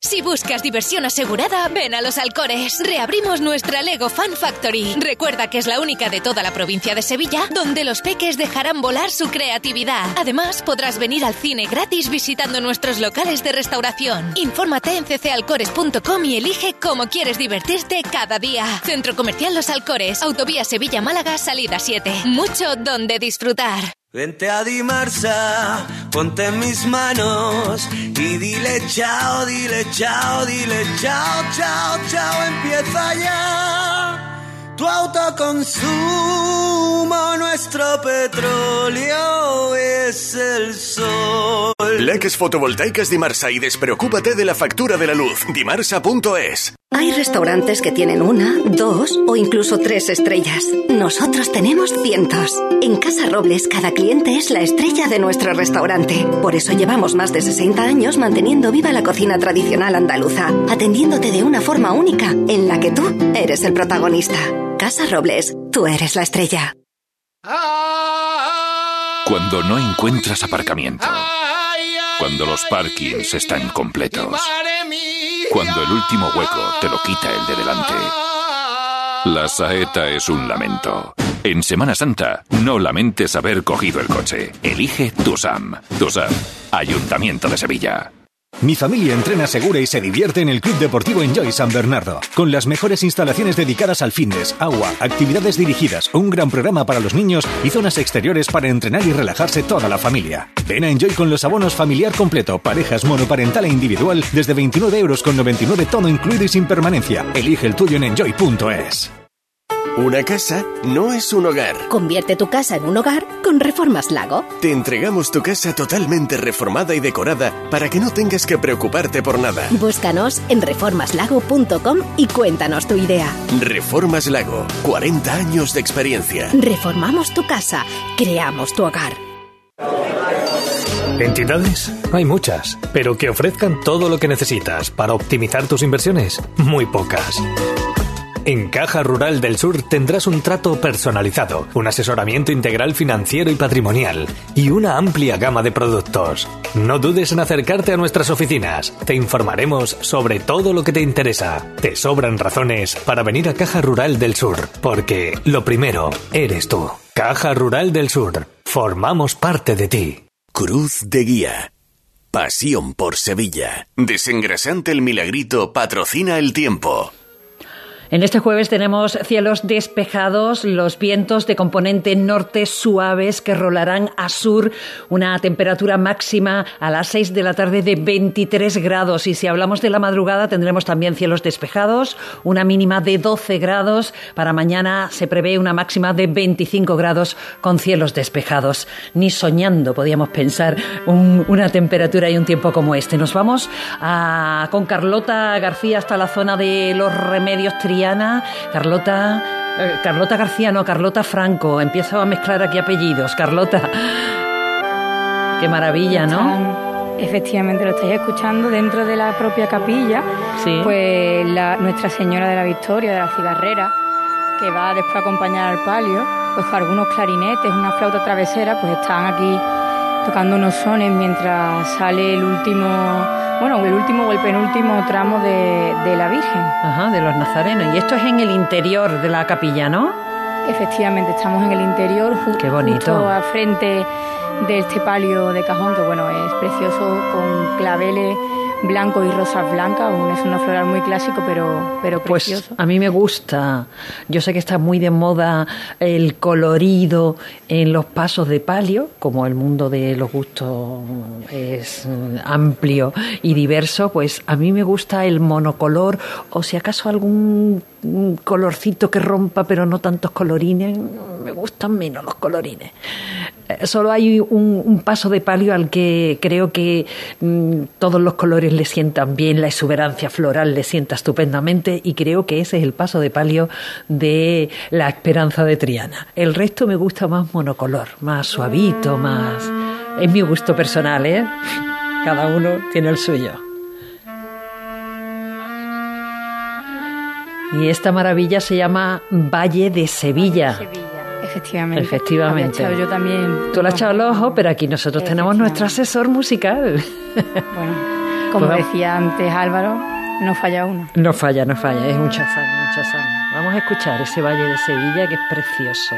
S6: Si buscas diversión asegurada, ven a los Alcores. Reabrimos nuestra Lego Fan Factory. Recuerda que es la única de toda la provincia de Sevilla donde los peques dejarán volar su creatividad. Además, podrás venir al cine gratis visitando nuestros locales de restauración. Infórmate en ccalcores.com y elige cómo quieres divertirte cada día. Centro Comercial Los Alcores, Autovía Sevilla-Málaga, salida 7. Mucho donde disfrutar.
S7: Vente a Dimarsa, ponte en mis manos y dile chao, dile chao, dile chao, chao, chao, empieza ya. Tu autoconsumo, nuestro petróleo es el sol.
S1: Leques fotovoltaicas Dimarsa y despreocúpate de la factura de la luz. Dimarsa.es.
S8: Hay restaurantes que tienen una, dos o incluso tres estrellas. Nosotros tenemos cientos. En Casa Robles, cada cliente es la estrella de nuestro restaurante. Por eso llevamos más de 60 años manteniendo viva la cocina tradicional andaluza, atendiéndote de una forma única en la que tú eres el protagonista. Casa Robles, tú eres la estrella.
S9: Cuando no encuentras aparcamiento. Cuando los parkings están completos. Cuando el último hueco te lo quita el de delante. La saeta es un lamento. En Semana Santa, no lamentes haber cogido el coche. Elige Tusam. Tusam, Ayuntamiento de Sevilla.
S10: Mi familia entrena segura y se divierte en el Club Deportivo Enjoy San Bernardo, con las mejores instalaciones dedicadas al fitness, agua, actividades dirigidas, un gran programa para los niños y zonas exteriores para entrenar y relajarse toda la familia. Ven a Enjoy con los abonos familiar completo, parejas monoparental e individual desde 29 euros con 99 todo incluido y sin permanencia. Elige el tuyo en enjoy.es.
S1: Una casa no es un hogar.
S11: Convierte tu casa en un hogar con Reformas Lago.
S1: Te entregamos tu casa totalmente reformada y decorada para que no tengas que preocuparte por nada.
S11: Búscanos en reformaslago.com y cuéntanos tu idea.
S1: Reformas Lago, 40 años de experiencia.
S11: Reformamos tu casa, creamos tu hogar.
S12: ¿Entidades? Hay muchas, pero que ofrezcan todo lo que necesitas para optimizar tus inversiones, muy pocas. En Caja Rural del Sur tendrás un trato personalizado, un asesoramiento integral financiero y patrimonial y una amplia gama de productos. No dudes en acercarte a nuestras oficinas. Te informaremos sobre todo lo que te interesa. Te sobran razones para venir a Caja Rural del Sur, porque lo primero eres tú. Caja Rural del Sur. Formamos parte de ti.
S1: Cruz de Guía. Pasión por Sevilla. Desengrasante el milagrito patrocina el tiempo.
S2: En este jueves tenemos cielos despejados, los vientos de componente norte suaves que rolarán a sur, una temperatura máxima a las 6 de la tarde de 23 grados. Y si hablamos de la madrugada, tendremos también cielos despejados, una mínima de 12 grados. Para mañana se prevé una máxima de 25 grados con cielos despejados. Ni soñando podíamos pensar una temperatura y un tiempo como este. Nos vamos con Carlota García hasta la zona de los remedios Carlota, eh, Carlota García, no, Carlota Franco. Empiezo a mezclar aquí apellidos. Carlota. Qué maravilla, ¿no?
S4: efectivamente, lo estáis escuchando dentro de la propia capilla. Sí. Pues la, Nuestra Señora de la Victoria, de la Cigarrera, que va después a acompañar al palio, pues con algunos clarinetes, una flauta travesera, pues están aquí tocando unos sones mientras sale el último bueno, el último o el penúltimo tramo de, de la Virgen.
S2: Ajá, de los nazarenos. Y esto es en el interior de la capilla, ¿no?
S4: Efectivamente, estamos en el interior,
S2: Qué bonito.
S4: justo a frente de este palio de cajón, que bueno, es precioso, con claveles blanco y rosas blancas, es una floral muy clásico, pero, pero
S2: pues
S4: precioso.
S2: Pues a mí me gusta. Yo sé que está muy de moda el colorido en los pasos de palio, como el mundo de los gustos es amplio y diverso, pues a mí me gusta el monocolor o si acaso algún colorcito que rompa, pero no tantos colorines, me gustan menos los colorines. Eh, solo hay un, paso de palio al que creo que mm, todos los colores le sientan bien, la exuberancia floral le sienta estupendamente y creo que ese es el paso de palio de la esperanza de Triana. El resto me gusta más monocolor, más suavito, más... Es mi gusto personal, ¿eh? Cada uno tiene el suyo. Y esta maravilla se llama Valle de Sevilla.
S4: Efectivamente.
S2: Efectivamente.
S4: yo también.
S2: Tú le has echado el ojo, pero aquí nosotros tenemos nuestro asesor musical.
S4: Bueno, Como decía antes Álvaro, no falla uno.
S2: No falla, no falla, es un chazán, un chazán. Vamos a escuchar ese Valle de Sevilla que es precioso.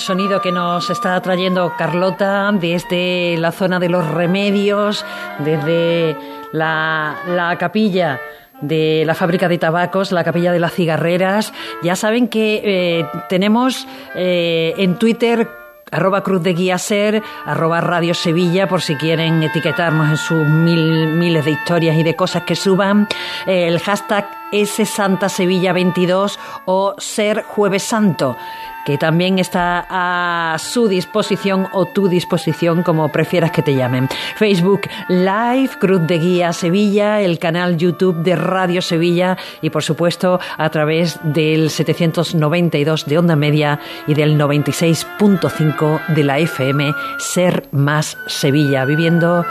S2: Sonido que nos está trayendo Carlota desde la zona de los remedios, desde la, capilla de la fábrica de tabacos, la capilla de las cigarreras. Ya saben que eh, tenemos eh, en Twitter arroba cruz de ser, arroba radio Sevilla, por si quieren etiquetarnos en sus mil, miles de historias y de cosas que suban, el hashtag S Santa Sevilla 22 o ser jueves santo que también está a su disposición o tu disposición, como prefieras que te llamen. Facebook Live, Cruz de Guía Sevilla, el canal YouTube de Radio Sevilla y, por supuesto, a través del 792 de Onda Media y del 96.5 de la FM Ser Más Sevilla, viviendo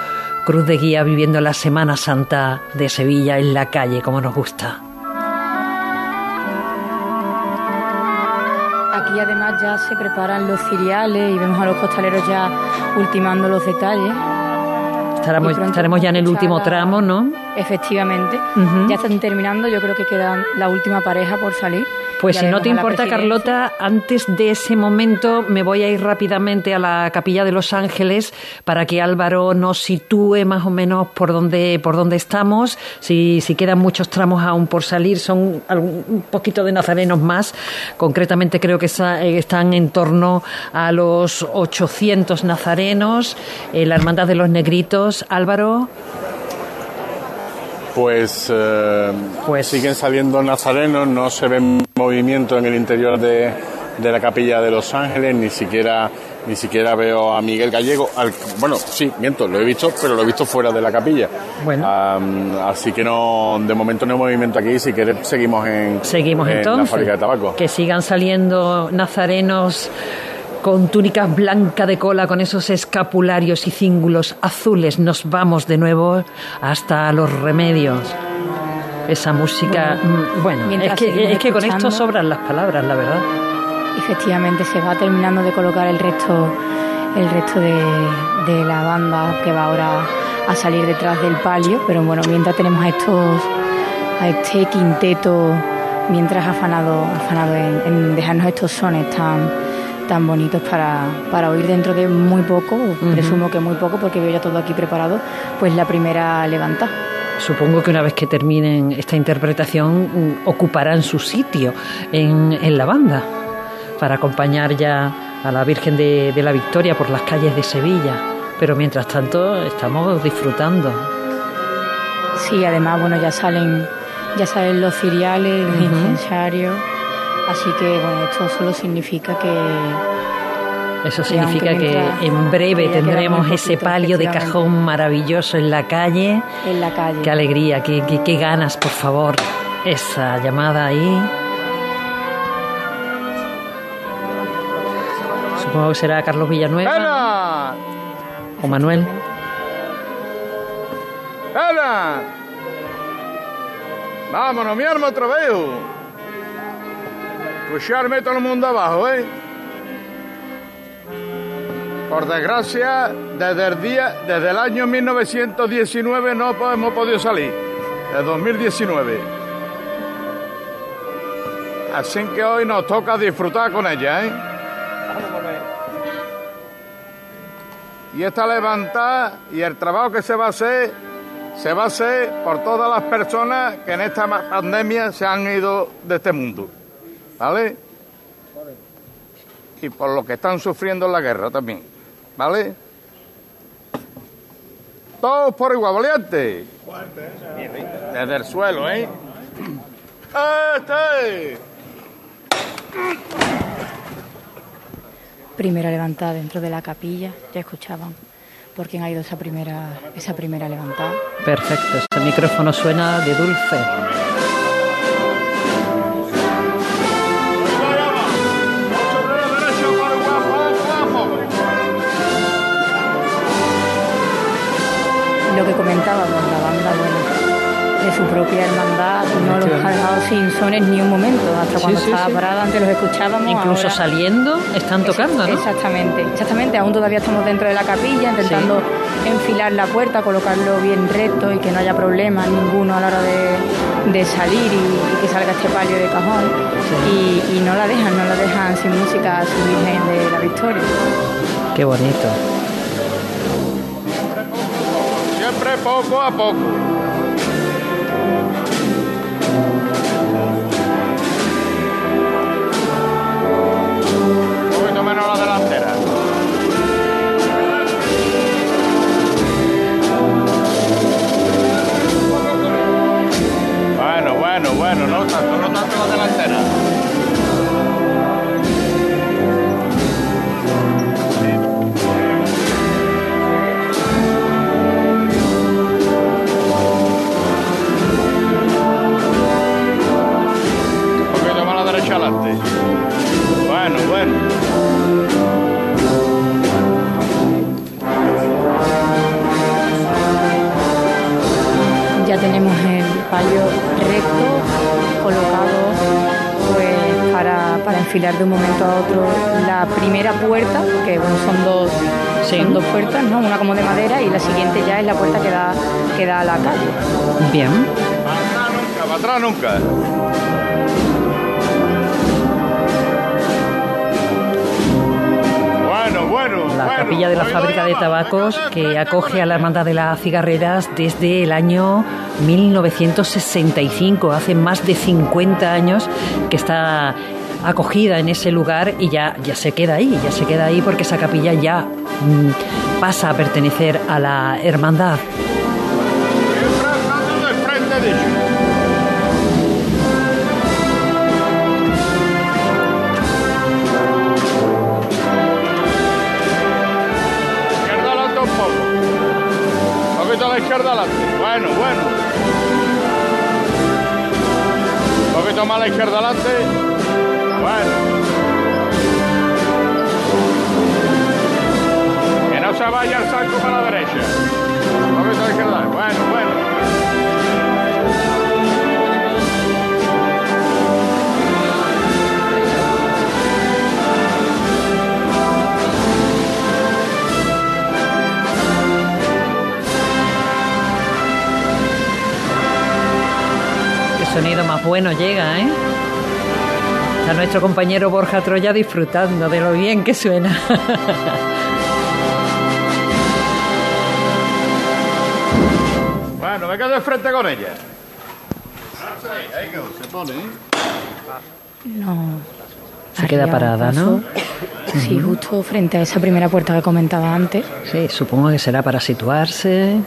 S2: Cruz de Guía, viviendo la Semana Santa de Sevilla en la calle, como nos gusta.
S4: Ya se preparan los cereales y vemos a los costaleros ya ultimando los detalles.
S2: Estaremos, estaremos ya en el último tramo, ¿no?
S4: Efectivamente. Ya están terminando, yo creo que queda la última pareja por salir.
S2: Pues si no te importa, Carlota, antes de ese momento me voy a ir rápidamente a la Capilla de los Ángeles para que Álvaro nos sitúe más o menos por dónde, por dónde estamos. Si, si quedan muchos tramos aún por salir, son un poquito de nazarenos más. Concretamente creo que están en torno a los 800 nazarenos. Eh, la Hermandad de los Negritos. Álvaro.
S3: Pues, eh, pues, siguen saliendo nazarenos, no se ve movimiento en el interior de, la capilla de Los Ángeles, ni siquiera ni siquiera veo a Miguel Gallego. bueno, sí, miento, lo he visto, pero lo he visto fuera de la capilla. Bueno. así que no, de momento no hay movimiento aquí. Si quieres, seguimos en,
S2: seguimos la
S3: fábrica de tabaco.
S2: Que sigan saliendo nazarenos con túnicas blanca de cola, con esos escapularios y cíngulos azules, nos vamos de nuevo hasta los remedios. Esa música, bueno, mm, es, que, es que con esto sobran las palabras, la verdad.
S4: Efectivamente, se va terminando de colocar el resto, el resto de, de la banda que va ahora a salir detrás del palio, pero bueno, mientras tenemos a estos, a este quinteto, mientras afanado, afanado en, en dejarnos estos sones tan tan bonitos para, para oír dentro de muy poco, presumo que muy poco porque veo ya todo aquí preparado, pues la primera levanta.
S2: Supongo que una vez que terminen esta interpretación mm, ocuparán su sitio en, en la banda para acompañar ya a la Virgen de, de la Victoria por las calles de Sevilla. Pero mientras tanto estamos disfrutando.
S4: Sí, además, bueno, ya salen, ya salen los ciriales, los incensarios Así que bueno, esto solo significa que...
S2: Eso significa que, en breve tendremos ese palio de cajón maravilloso en la calle.
S4: En la calle.
S2: Qué alegría, qué, qué, ganas, por favor. Esa llamada ahí. Supongo que será Carlos Villanueva.
S3: ¡Ana!
S2: O Manuel.
S3: ¡Ana! Vámonos, mi arma otra vez. Escucharme todo el mundo abajo, ¿eh? Por desgracia, desde el día, desde el año 1919 no hemos podido salir.
S13: de 2019. Así que hoy nos toca disfrutar con ella, ¿eh? Y esta levantada y el trabajo que se va a hacer, se va a hacer por todas las personas que en esta pandemia se han ido de este mundo. ¿Vale? Y por los que están sufriendo en la guerra también. ¿Vale? Todos por igual, valiente. Desde el suelo, ¿eh? ¡Este!
S4: Primera levantada dentro de la capilla, ya escuchaban por quién ha ido esa primera, esa primera levantada.
S2: Perfecto, este micrófono suena de dulce.
S4: Que comentábamos, la banda, bueno, de su propia hermandad, no los ha dejado sin sones ni un momento. Hasta cuando
S2: Sí,
S4: estaba
S2: sí.
S4: parada antes los escuchábamos.
S2: Incluso
S4: ahora-
S2: saliendo están tocando, ¿no?
S4: Exactamente, exactamente. Aún todavía estamos dentro de la capilla intentando enfilar la puerta, colocarlo bien recto y que no haya problemas ninguno a la hora de, de salir y, y que salga este palio de cajón. Y, y no la dejan, no la dejan sin música a su Virgen de la Victoria.
S2: Qué bonito.
S13: Poco a poco. Un poquito menos la delantera. Bueno, bueno, bueno, no tanto, no tanto la delantera.
S4: Para, para enfilar de un momento a otro la primera puerta, que bueno, son dos, son dos puertas, ¿no? Una como de madera y la siguiente ya es la puerta que da, que da a la calle.
S2: Bien.
S13: Nunca, para atrás nunca. Bueno, bueno.
S2: La capilla de la fábrica de tabacos que acoge a la Hermandad de las Cigarreras desde el año 1965, hace más de 50 años que está acogida en ese lugar y ya, ya se queda ahí, ya se queda ahí porque esa capilla ya mm, pasa a pertenecer a la hermandad.
S13: izquierda adelante. Bueno, bueno. Un poquito más a la izquierda adelante. Que no se vaya el saco para la derecha. Bueno, bueno.
S2: Sonido más bueno llega, ¿eh? Está nuestro compañero Borja Troya disfrutando de lo bien que suena.
S13: Bueno, me quedo de frente con ella. Ahí que se pone.
S4: No.
S2: Se queda parada, ¿no?
S4: Sí, justo frente a esa primera puerta que comentaba antes.
S2: Sí, supongo que será para situarse.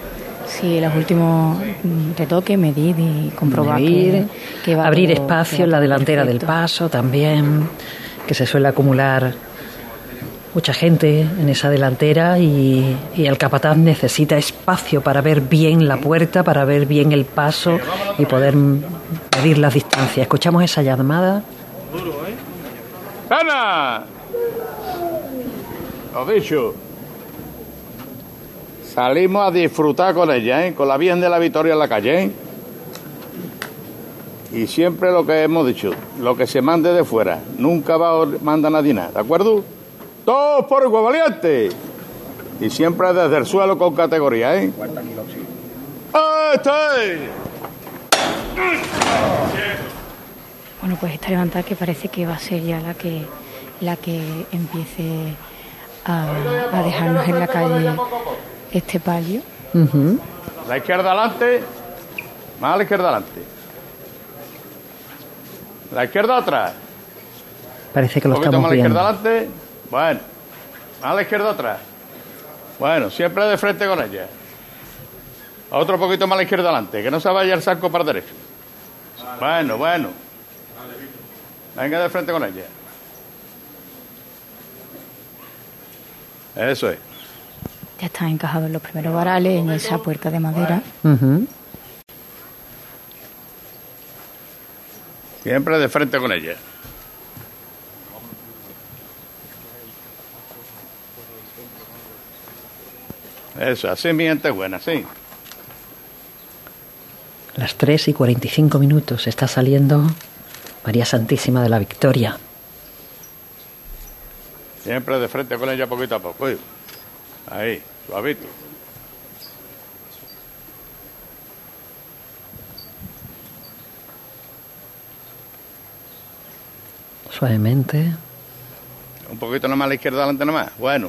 S4: Sí, los últimos mm, retoques, medir y comprobar
S2: medir,
S4: que, que va
S2: abrir
S4: todo-
S2: espacio en la delantera del paso también, que se suele acumular mucha gente en esa delantera y, y el capataz necesita espacio para ver bien la puerta, para ver bien el paso y poder medir las distancias. Escuchamos esa llamada.
S13: ¡Ana! Lo dicho. Salimos a disfrutar con ella, ¿eh? Con la Virgen de la Victoria en la calle, ¿eh? Y siempre lo que hemos dicho, lo que se mande de fuera, nunca va a manda nadie nada, ¿de acuerdo? Todos por igual valiente. Y siempre desde el suelo con categoría, ¿eh? ¡Este!
S4: Bueno, pues esta levantada que parece que va a ser ya la que, la que empiece a, dejarnos en la calle este palio.
S13: La izquierda adelante, más a la izquierda adelante. La izquierda atrás.
S2: Parece que lo
S13: Un
S2: estamos
S13: más a la
S2: viendo.
S13: izquierda adelante. Bueno, más a la izquierda atrás. Bueno, siempre de frente con ella. Otro poquito más a la izquierda adelante, que no se vaya el saco para derecho. Bueno, bueno. Venga de frente con ella. Eso es.
S4: Ya están encajados los primeros varales en esa puerta de madera.
S13: Siempre de frente con ella. Eso, así mi gente es buena, sí.
S2: Las 3 y 45 minutos está saliendo María Santísima de la Victoria.
S13: Siempre de frente con ella poquito a poco. uy. Ahí, suavito.
S2: Suavemente,
S13: Un poquito nomás a la izquierda adelante nomás. Bueno,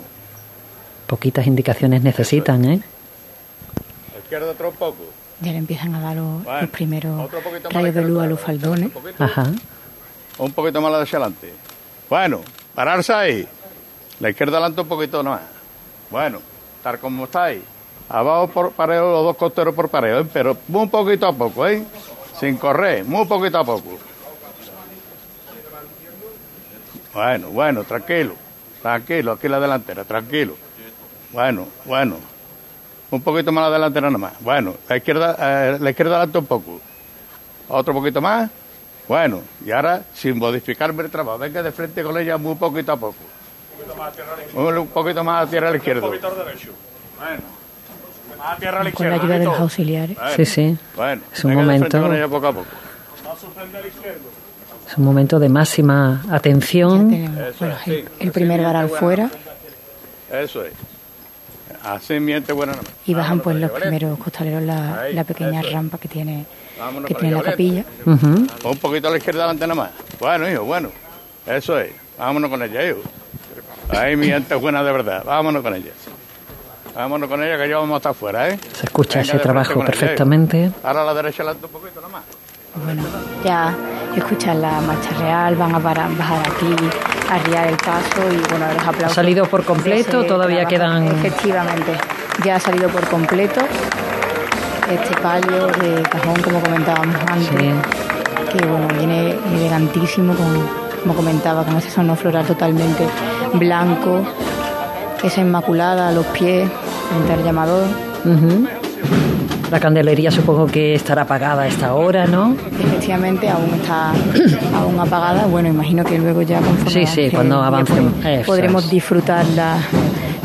S2: poquitas indicaciones necesitan, ¿eh?
S13: a la izquierda otro poco.
S4: Ya le empiezan a dar los,
S13: Bueno,
S4: los primeros
S13: otro poquito más
S4: rayos de
S13: la
S4: luz a los faldones.
S2: Ajá.
S13: Un poquito más hacia adelante. Bueno, pararse ahí. La izquierda adelante un poquito nomás. Bueno, estar como está ahí. Abajo por pareo, los dos costeros por pareo, ¿eh? pero muy poquito a poco, ¿eh? Sin correr, muy poquito a poco. Bueno, bueno, tranquilo, tranquilo, aquí la delantera, tranquilo. Bueno, bueno. Un poquito más la delantera nomás. Bueno, la izquierda, eh, la izquierda adelante un poco. Otro poquito más. Bueno, y ahora, sin modificarme el trabajo, venga de frente con ella muy poquito a poco. Un poquito más a tierra a la izquierda.
S14: Bueno. Más a tierra a la
S4: Con la ayuda de los auxiliares.
S13: Bueno,
S2: Sí, sí.
S13: Bueno,
S2: Es un momento-
S13: con ella poco a poco.
S14: No.
S2: Es un momento de máxima atención.
S4: Tenemos,
S13: Eso
S4: bueno,
S13: es,
S4: el,
S13: sí.
S4: el primer varal fuera
S13: Eso es. Así miente buena
S4: y bajan
S13: Vámonos
S4: pues los primeros costaleros la,
S13: Ahí,
S4: la pequeña rampa que tiene
S13: Vámonos
S4: que tiene la capilla.
S13: Un poquito a la izquierda adelante nomás. Bueno, hijo, bueno. Eso es. Vámonos con ella, hijo. Ahí mi gente es buena de verdad. Vámonos con ella. Vámonos con ella que ya vamos a estar fuera, ¿eh?
S2: Se escucha
S13: Venga
S2: ese trabajo
S13: ella, hijo.
S2: perfectamente.
S13: Ahora a la derecha adelante un poquito nomás.
S4: Bueno, ya escuchan la marcha real, van a parar, bajar aquí, a arriar el paso y bueno, los aplausos.
S2: ¿Ha salido por completo? Todavía
S4: trabajo.
S2: quedan-
S4: Efectivamente, ya ha salido por completo este palio de cajón, como comentábamos antes, que bueno, viene elegantísimo, con, como comentaba, con ese sonno floral totalmente blanco, esa inmaculada a los pies, frente al llamador.
S2: La candelería supongo que estará apagada a esta hora, ¿no?
S4: Efectivamente, aún está aún apagada. Bueno, imagino que luego ya conforme
S2: Sí, sí, cuando avancemos.
S4: podremos
S2: es.
S4: disfrutarla,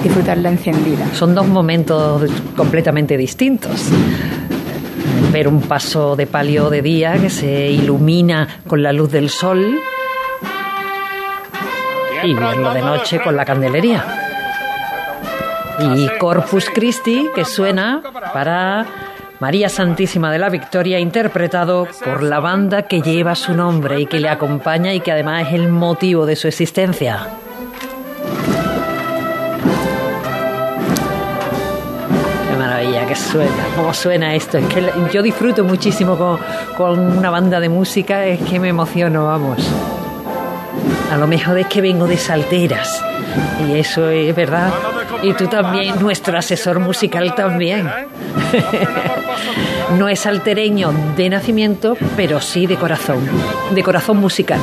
S4: disfrutarla encendida.
S2: Son dos momentos completamente distintos. Ver un paso de palio de día que se ilumina con la luz del sol y verlo de noche con la candelería. Y Corpus Christi que suena para María Santísima de la Victoria interpretado por la banda que lleva su nombre y que le acompaña y que además es el motivo de su existencia. Qué maravilla que suena, cómo suena esto. Es que yo disfruto muchísimo con, con una banda de música, es que me emociono, vamos. A lo mejor es que vengo de Salteras y eso es verdad. Y tú también, nuestro asesor musical también. No es saltereño de nacimiento, pero sí de corazón, de corazón musical.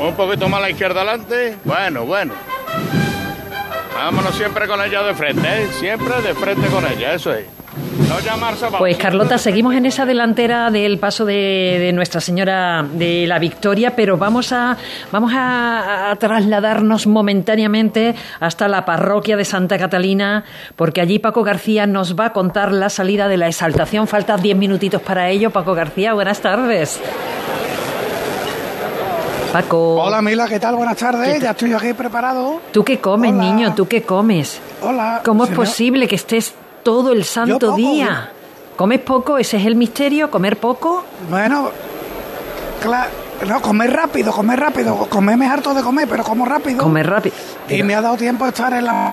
S13: Un poquito más a la izquierda adelante. Bueno, bueno. Vámonos siempre con ella de frente, ¿eh? Siempre de frente con ella, eso es.
S2: Pues Carlota, seguimos en esa delantera del paso de, de Nuestra Señora de la Victoria, pero vamos a vamos a, a trasladarnos momentáneamente hasta la parroquia de Santa Catalina, porque allí Paco García nos va a contar la salida de la exaltación. Faltan diez minutitos para ello. Paco García, buenas tardes. Paco.
S15: Hola Mila, ¿qué tal? Buenas tardes, ya estoy aquí preparado.
S2: ¿Tú qué comes, niño? ¿Tú qué comes?
S15: Hola.
S2: ¿Cómo es posible que estés todo el santo
S15: poco,
S2: día? ¿Comes poco? ¿Ese es el misterio? ¿Comer poco?
S15: Bueno, claro, no, comer rápido, comer rápido. Comer me harto de comer, pero como rápido.
S2: Comer rápido.
S15: Y me ha dado tiempo a estar en la...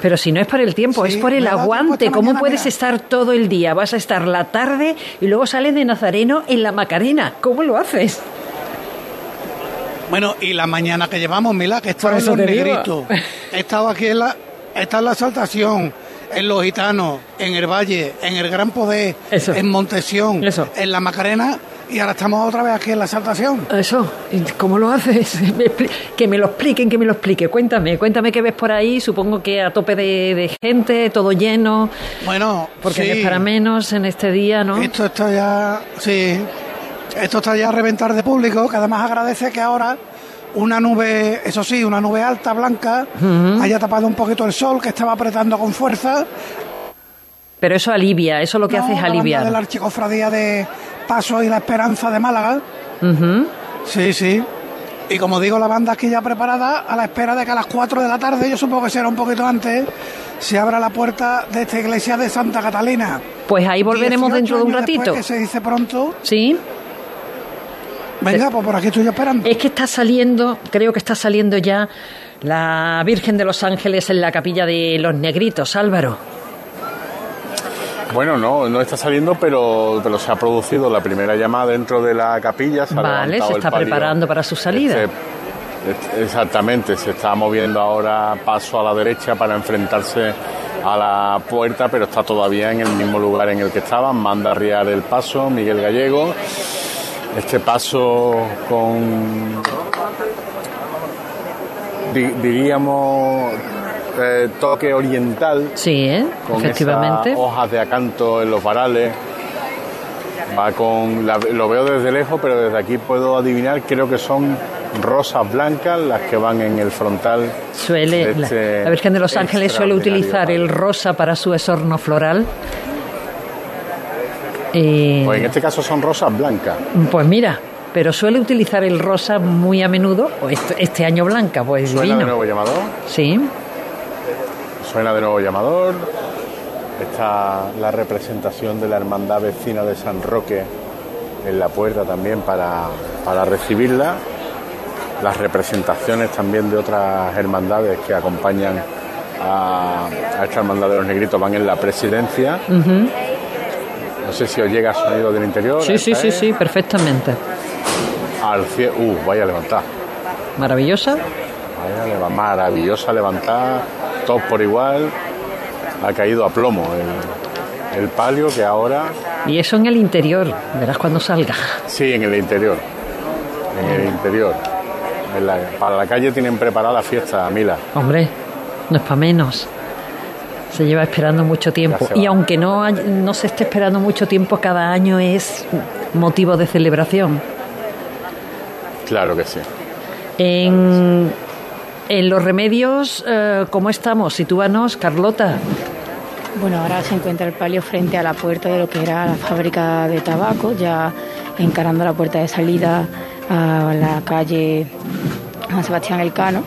S2: Pero si no es por el tiempo,
S15: Sí,
S2: es por el aguante. ¿Cómo
S15: mañana,
S2: puedes
S15: mira.
S2: estar todo el día? Vas a estar la tarde y luego sales de Nazareno en la Macarena. ¿Cómo lo haces?
S15: Bueno, y la mañana que llevamos, Mila, que
S2: Por
S15: en los negritos. He estado aquí en la... He estado en la exaltación, en los gitanos, en el Valle, en el Gran Poder, en Montesión, en la Macarena, y ahora estamos otra vez aquí en la exaltación.
S2: Eso, ¿y ¿cómo lo haces? Que me lo expliquen, que me lo explique. Cuéntame, cuéntame qué ves por ahí. Supongo que a tope de, de gente, todo lleno.
S15: Bueno,
S2: Porque
S15: sí.
S2: no es para menos en este día, ¿no?
S15: Esto está ya, sí, esto está ya a reventar de público, que además agradece que ahora una nube, eso sí, una nube alta, blanca, haya tapado un poquito el sol, que estaba apretando con fuerza.
S2: Pero eso alivia, eso lo que
S15: No,
S2: hace es aliviar.
S15: de la Archicofradía de Paso y la Esperanza de Málaga. Sí, sí. Y como digo, la banda aquí ya preparada a la espera de que a las 4 de la tarde, yo supongo que será un poquito antes, se abra la puerta de esta iglesia de Santa Catalina.
S2: Pues ahí volveremos
S15: 18
S2: dentro de un ratito.
S15: que se dice pronto.
S2: Sí.
S15: Venga, pues por aquí estoy esperando.
S2: Es que está saliendo, creo que está saliendo ya la Virgen de los Ángeles en la capilla de los Negritos, Álvaro.
S3: Bueno, no, no está saliendo, pero, pero se ha producido la primera llamada dentro de la capilla. Se
S2: Vale, se está preparando para su salida.
S3: Este- este- exactamente, se está moviendo ahora paso a la derecha para enfrentarse a la puerta, pero está todavía en el mismo lugar en el que estaba. Manda a arriar el paso, Miguel Gallego. Este paso con, di- diríamos, eh, toque oriental.
S2: Sí, ¿eh?
S3: Con
S2: efectivamente.
S3: hojas de acanto en los varales. Va con, la- lo veo desde lejos, pero desde aquí puedo adivinar, creo que son rosas blancas las que van en el frontal.
S2: Suele,
S3: de
S2: la,
S3: este
S2: la Virgen de los Ángeles suele utilizar el rosa para su esorno floral. Eh,
S3: Pues en este caso son rosas blancas.
S2: pues mira, pero suele utilizar el rosa muy a menudo. o Este, año blanca, pues
S3: Suena de nuevo llamador.
S2: Sí.
S3: Suena de nuevo llamador. Está la representación de la Hermandad Vecina de San Roque en la puerta también para, para recibirla. Las representaciones también de otras hermandades que acompañan a, a esta Hermandad de los Negritos van en la presidencia. No sé si os llega el sonido del interior.
S2: Sí, sí,
S3: Esta
S2: sí,
S3: es
S2: sí, perfectamente.
S3: Al cie- Uh, vaya levantada.
S2: Maravillosa.
S3: Vaya maravillosa levantada. Todos por igual. Ha caído a plomo el, el palio que ahora
S2: Y eso en el interior, verás cuando salga.
S3: Sí, en el interior. En el interior. En la- para la calle tienen preparada la fiesta, Mila.
S2: Hombre, no es para menos. Se lleva esperando mucho tiempo. Y aunque no, hay- no se esté esperando mucho tiempo, cada año es motivo de celebración.
S3: Claro que sí.
S2: En, en los remedios, eh, ¿cómo estamos? Sitúanos, Carlota.
S4: Bueno, ahora se encuentra el palio frente a la puerta de lo que era la fábrica de tabaco, ya encarando la puerta de salida a la calle Juan Sebastián Elcano.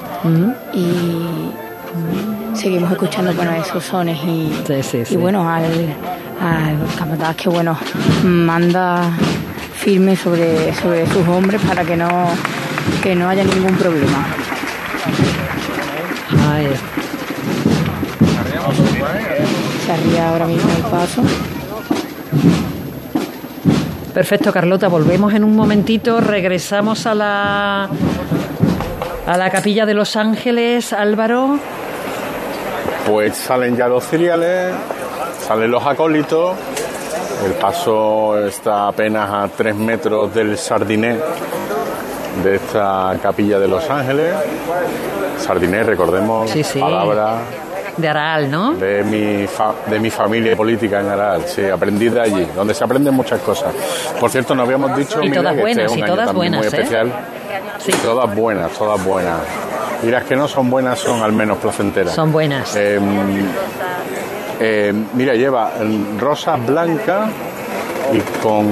S4: Y seguimos escuchando bueno, esos sones y, y bueno, al, al capataz que bueno, manda firme sobre, sobre sus hombres para que no, que no haya ningún problema.
S2: Ay,
S4: Se arría ahora mismo el paso.
S2: Perfecto, Carlota. Volvemos en un momentito. Regresamos a la a la capilla de Los Ángeles, Álvaro.
S3: Pues salen ya los cereales, salen los acólitos. El paso está apenas a tres metros del sardiné de esta capilla de Los Ángeles. Sardiné, recordemos,
S2: Sí, sí.
S3: palabra
S2: De Aral, ¿no?
S3: de mi, fa- de mi familia política en Aral, sí, aprendí de allí, donde se aprenden muchas cosas. Por cierto, nos habíamos dicho
S2: Y todas
S3: que este es un
S2: y
S3: año
S2: todas
S3: muy
S2: ¿eh?
S3: especial. Todas buenas, todas buenas. Y las que no son buenas son al menos placenteras.
S2: Son buenas.
S3: Eh, eh, mira, lleva rosa blanca y con,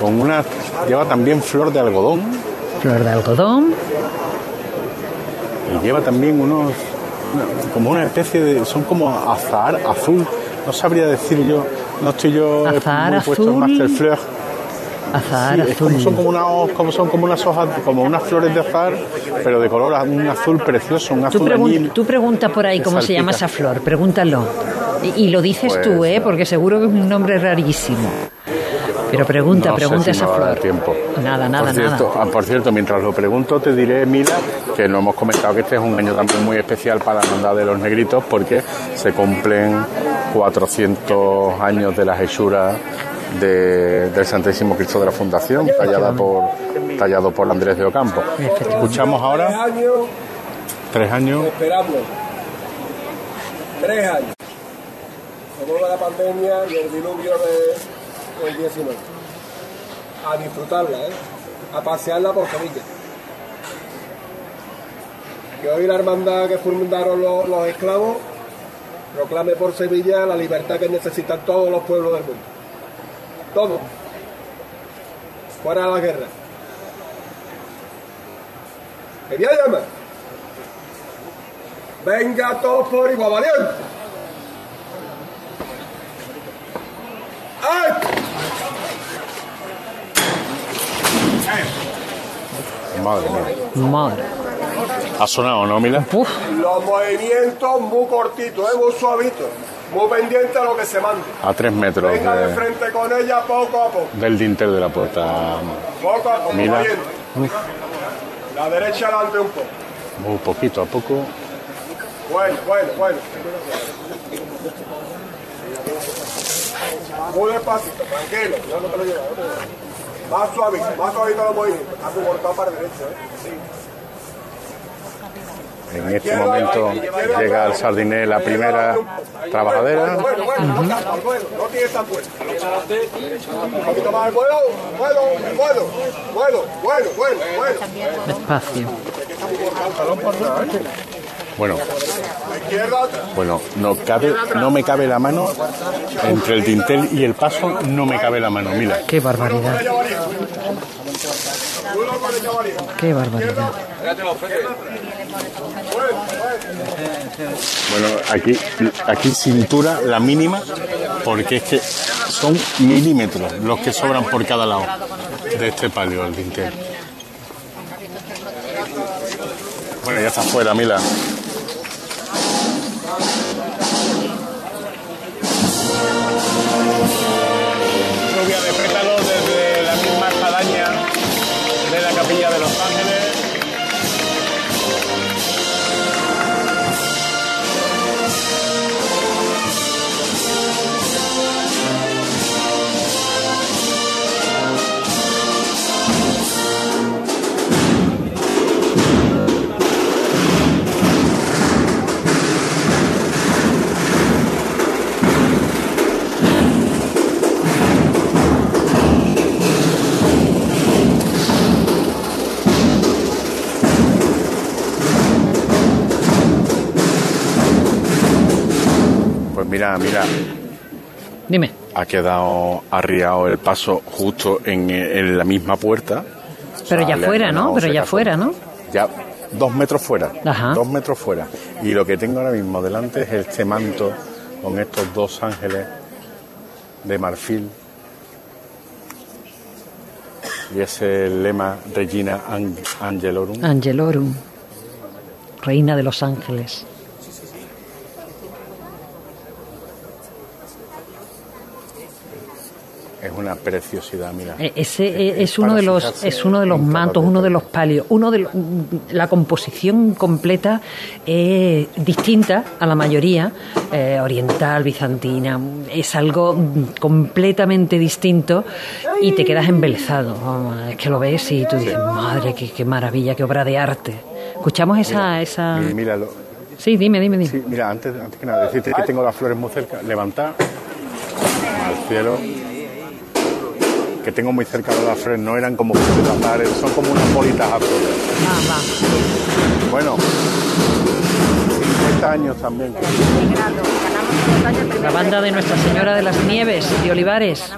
S3: con una. Lleva también flor de algodón.
S2: Flor de algodón.
S3: Y lleva también unos, como una especie de, son como azahar azul. No sabría decir yo, no estoy yo muy puesto en
S2: azul.
S3: Masterfleur.
S2: Azahar
S3: Sí,
S2: azul.
S3: como, son como, una- como son como unas hojas, como unas flores de azahar, pero de color a- un azul precioso, un
S2: Tú,
S3: azul
S2: pregun-
S3: añil.
S2: tú pregunta por ahí cómo se llama esa flor, pregúntalo. Y, y lo dices
S3: Pues,
S2: tú, ¿eh? Porque seguro que es un nombre rarísimo. Pero pregunta,
S3: No sé
S2: pregunta
S3: si
S2: esa
S3: me va a dar
S2: flor.
S3: tiempo.
S2: Nada, nada,
S3: por cierto, ah, por cierto, mientras lo pregunto, te diré, Mila, que no hemos comentado que este es un año también muy especial para la Hermandad de los Negritos porque se cumplen 400 años de las hechuras de- del Santísimo Cristo de la Fundación, tallada por, tallado por Andrés de Ocampo. Escuchamos ahora
S16: años
S3: tres años.
S16: esperando. Tres años. Se vuelve la pandemia y el diluvio de- del 19. A disfrutarla, ¿eh? A pasearla por Sevilla. Que hoy la hermandad que fundaron los, los esclavos proclame por Sevilla la libertad que necesitan todos los pueblos del mundo. Todos. Fuera de la guerra. Quería llamar. Venga todos por igual, valiente. ¡Ay!
S3: Madre mía.
S2: Madre.
S3: Ha sonado, ¿no, Mila?
S16: Los movimientos muy cortitos, ¿eh? muy suavitos. Muy pendientes a lo que se mande.
S3: A tres metros
S16: Venga de
S3: de-
S16: frente con ella poco a poco.
S3: del dintel de la puerta.
S16: Poco a poco,
S3: Mira.
S16: La derecha adelante un poco.
S3: Muy poquito a poco.
S16: Bueno, bueno, bueno. Muy despacito, tranquilo. Yo no te lo llevo. Más suavito, más suavito los movimientos. Muy cortado para el derecho, ¿eh? Sí.
S3: En este momento llega al Sardiné la primera trabajadera.
S16: Bueno, bueno, no.
S2: Despacio.
S3: Bueno, bueno, cabe, no me cabe la mano entre el dintel y el paso, no me cabe la mano. Mira,
S2: Qué barbaridad. Qué barbaridad.
S3: bueno, aquí, aquí cintura la mínima, porque es que son milímetros los que sobran por cada lado de este palio, el dintel. Bueno, ya está fuera, Mila. Mira, mira,
S2: Dime.
S3: ha quedado arriado el paso justo en, en la misma puerta.
S2: Pero
S3: O sea,
S2: ya fuera, ¿no? Pero ya fuera, ¿no?
S3: Ya dos metros fuera.
S2: Ajá.
S3: Dos metros fuera. Y lo que tengo ahora mismo delante es este manto con estos dos ángeles de marfil. Y ese lema Regina Ang- Angelorum.
S2: Angelorum. Reina de los ángeles.
S3: Es una preciosidad, mira.
S2: Eh, Ese es uno de los es uno de los mantos, uno de los palios, uno de los- la composición completa es distinta a la mayoría eh, oriental, bizantina, es algo mm, completamente distinto y te quedas embelesado. Vamos, es que lo ves y tú dices, madre, qué, qué maravilla, qué obra de arte. Escuchamos esa esa
S3: Y míralo.
S2: Sí, dime, dime, dime.
S3: Sí, mira, antes, antes que nada, decirte que tengo las flores muy cerca. Levantar al cielo. Que tengo muy cerca de las flores. No eran como azahar, son como unas bolitas azules. Bueno, 50 años también.
S2: La banda de Nuestra Señora de las Nieves de Olivares.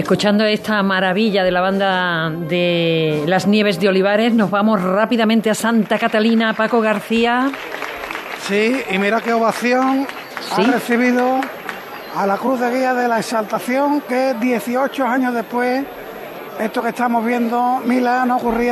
S2: Escuchando esta maravilla de la banda de Las Nieves de Olivares, nos vamos rápidamente a Santa Catalina, Paco García.
S15: Sí, y mira qué ovación ha recibido a la Cruz de Guía de la Exaltación, que 18 años después, esto que estamos viendo, Milán, ocurría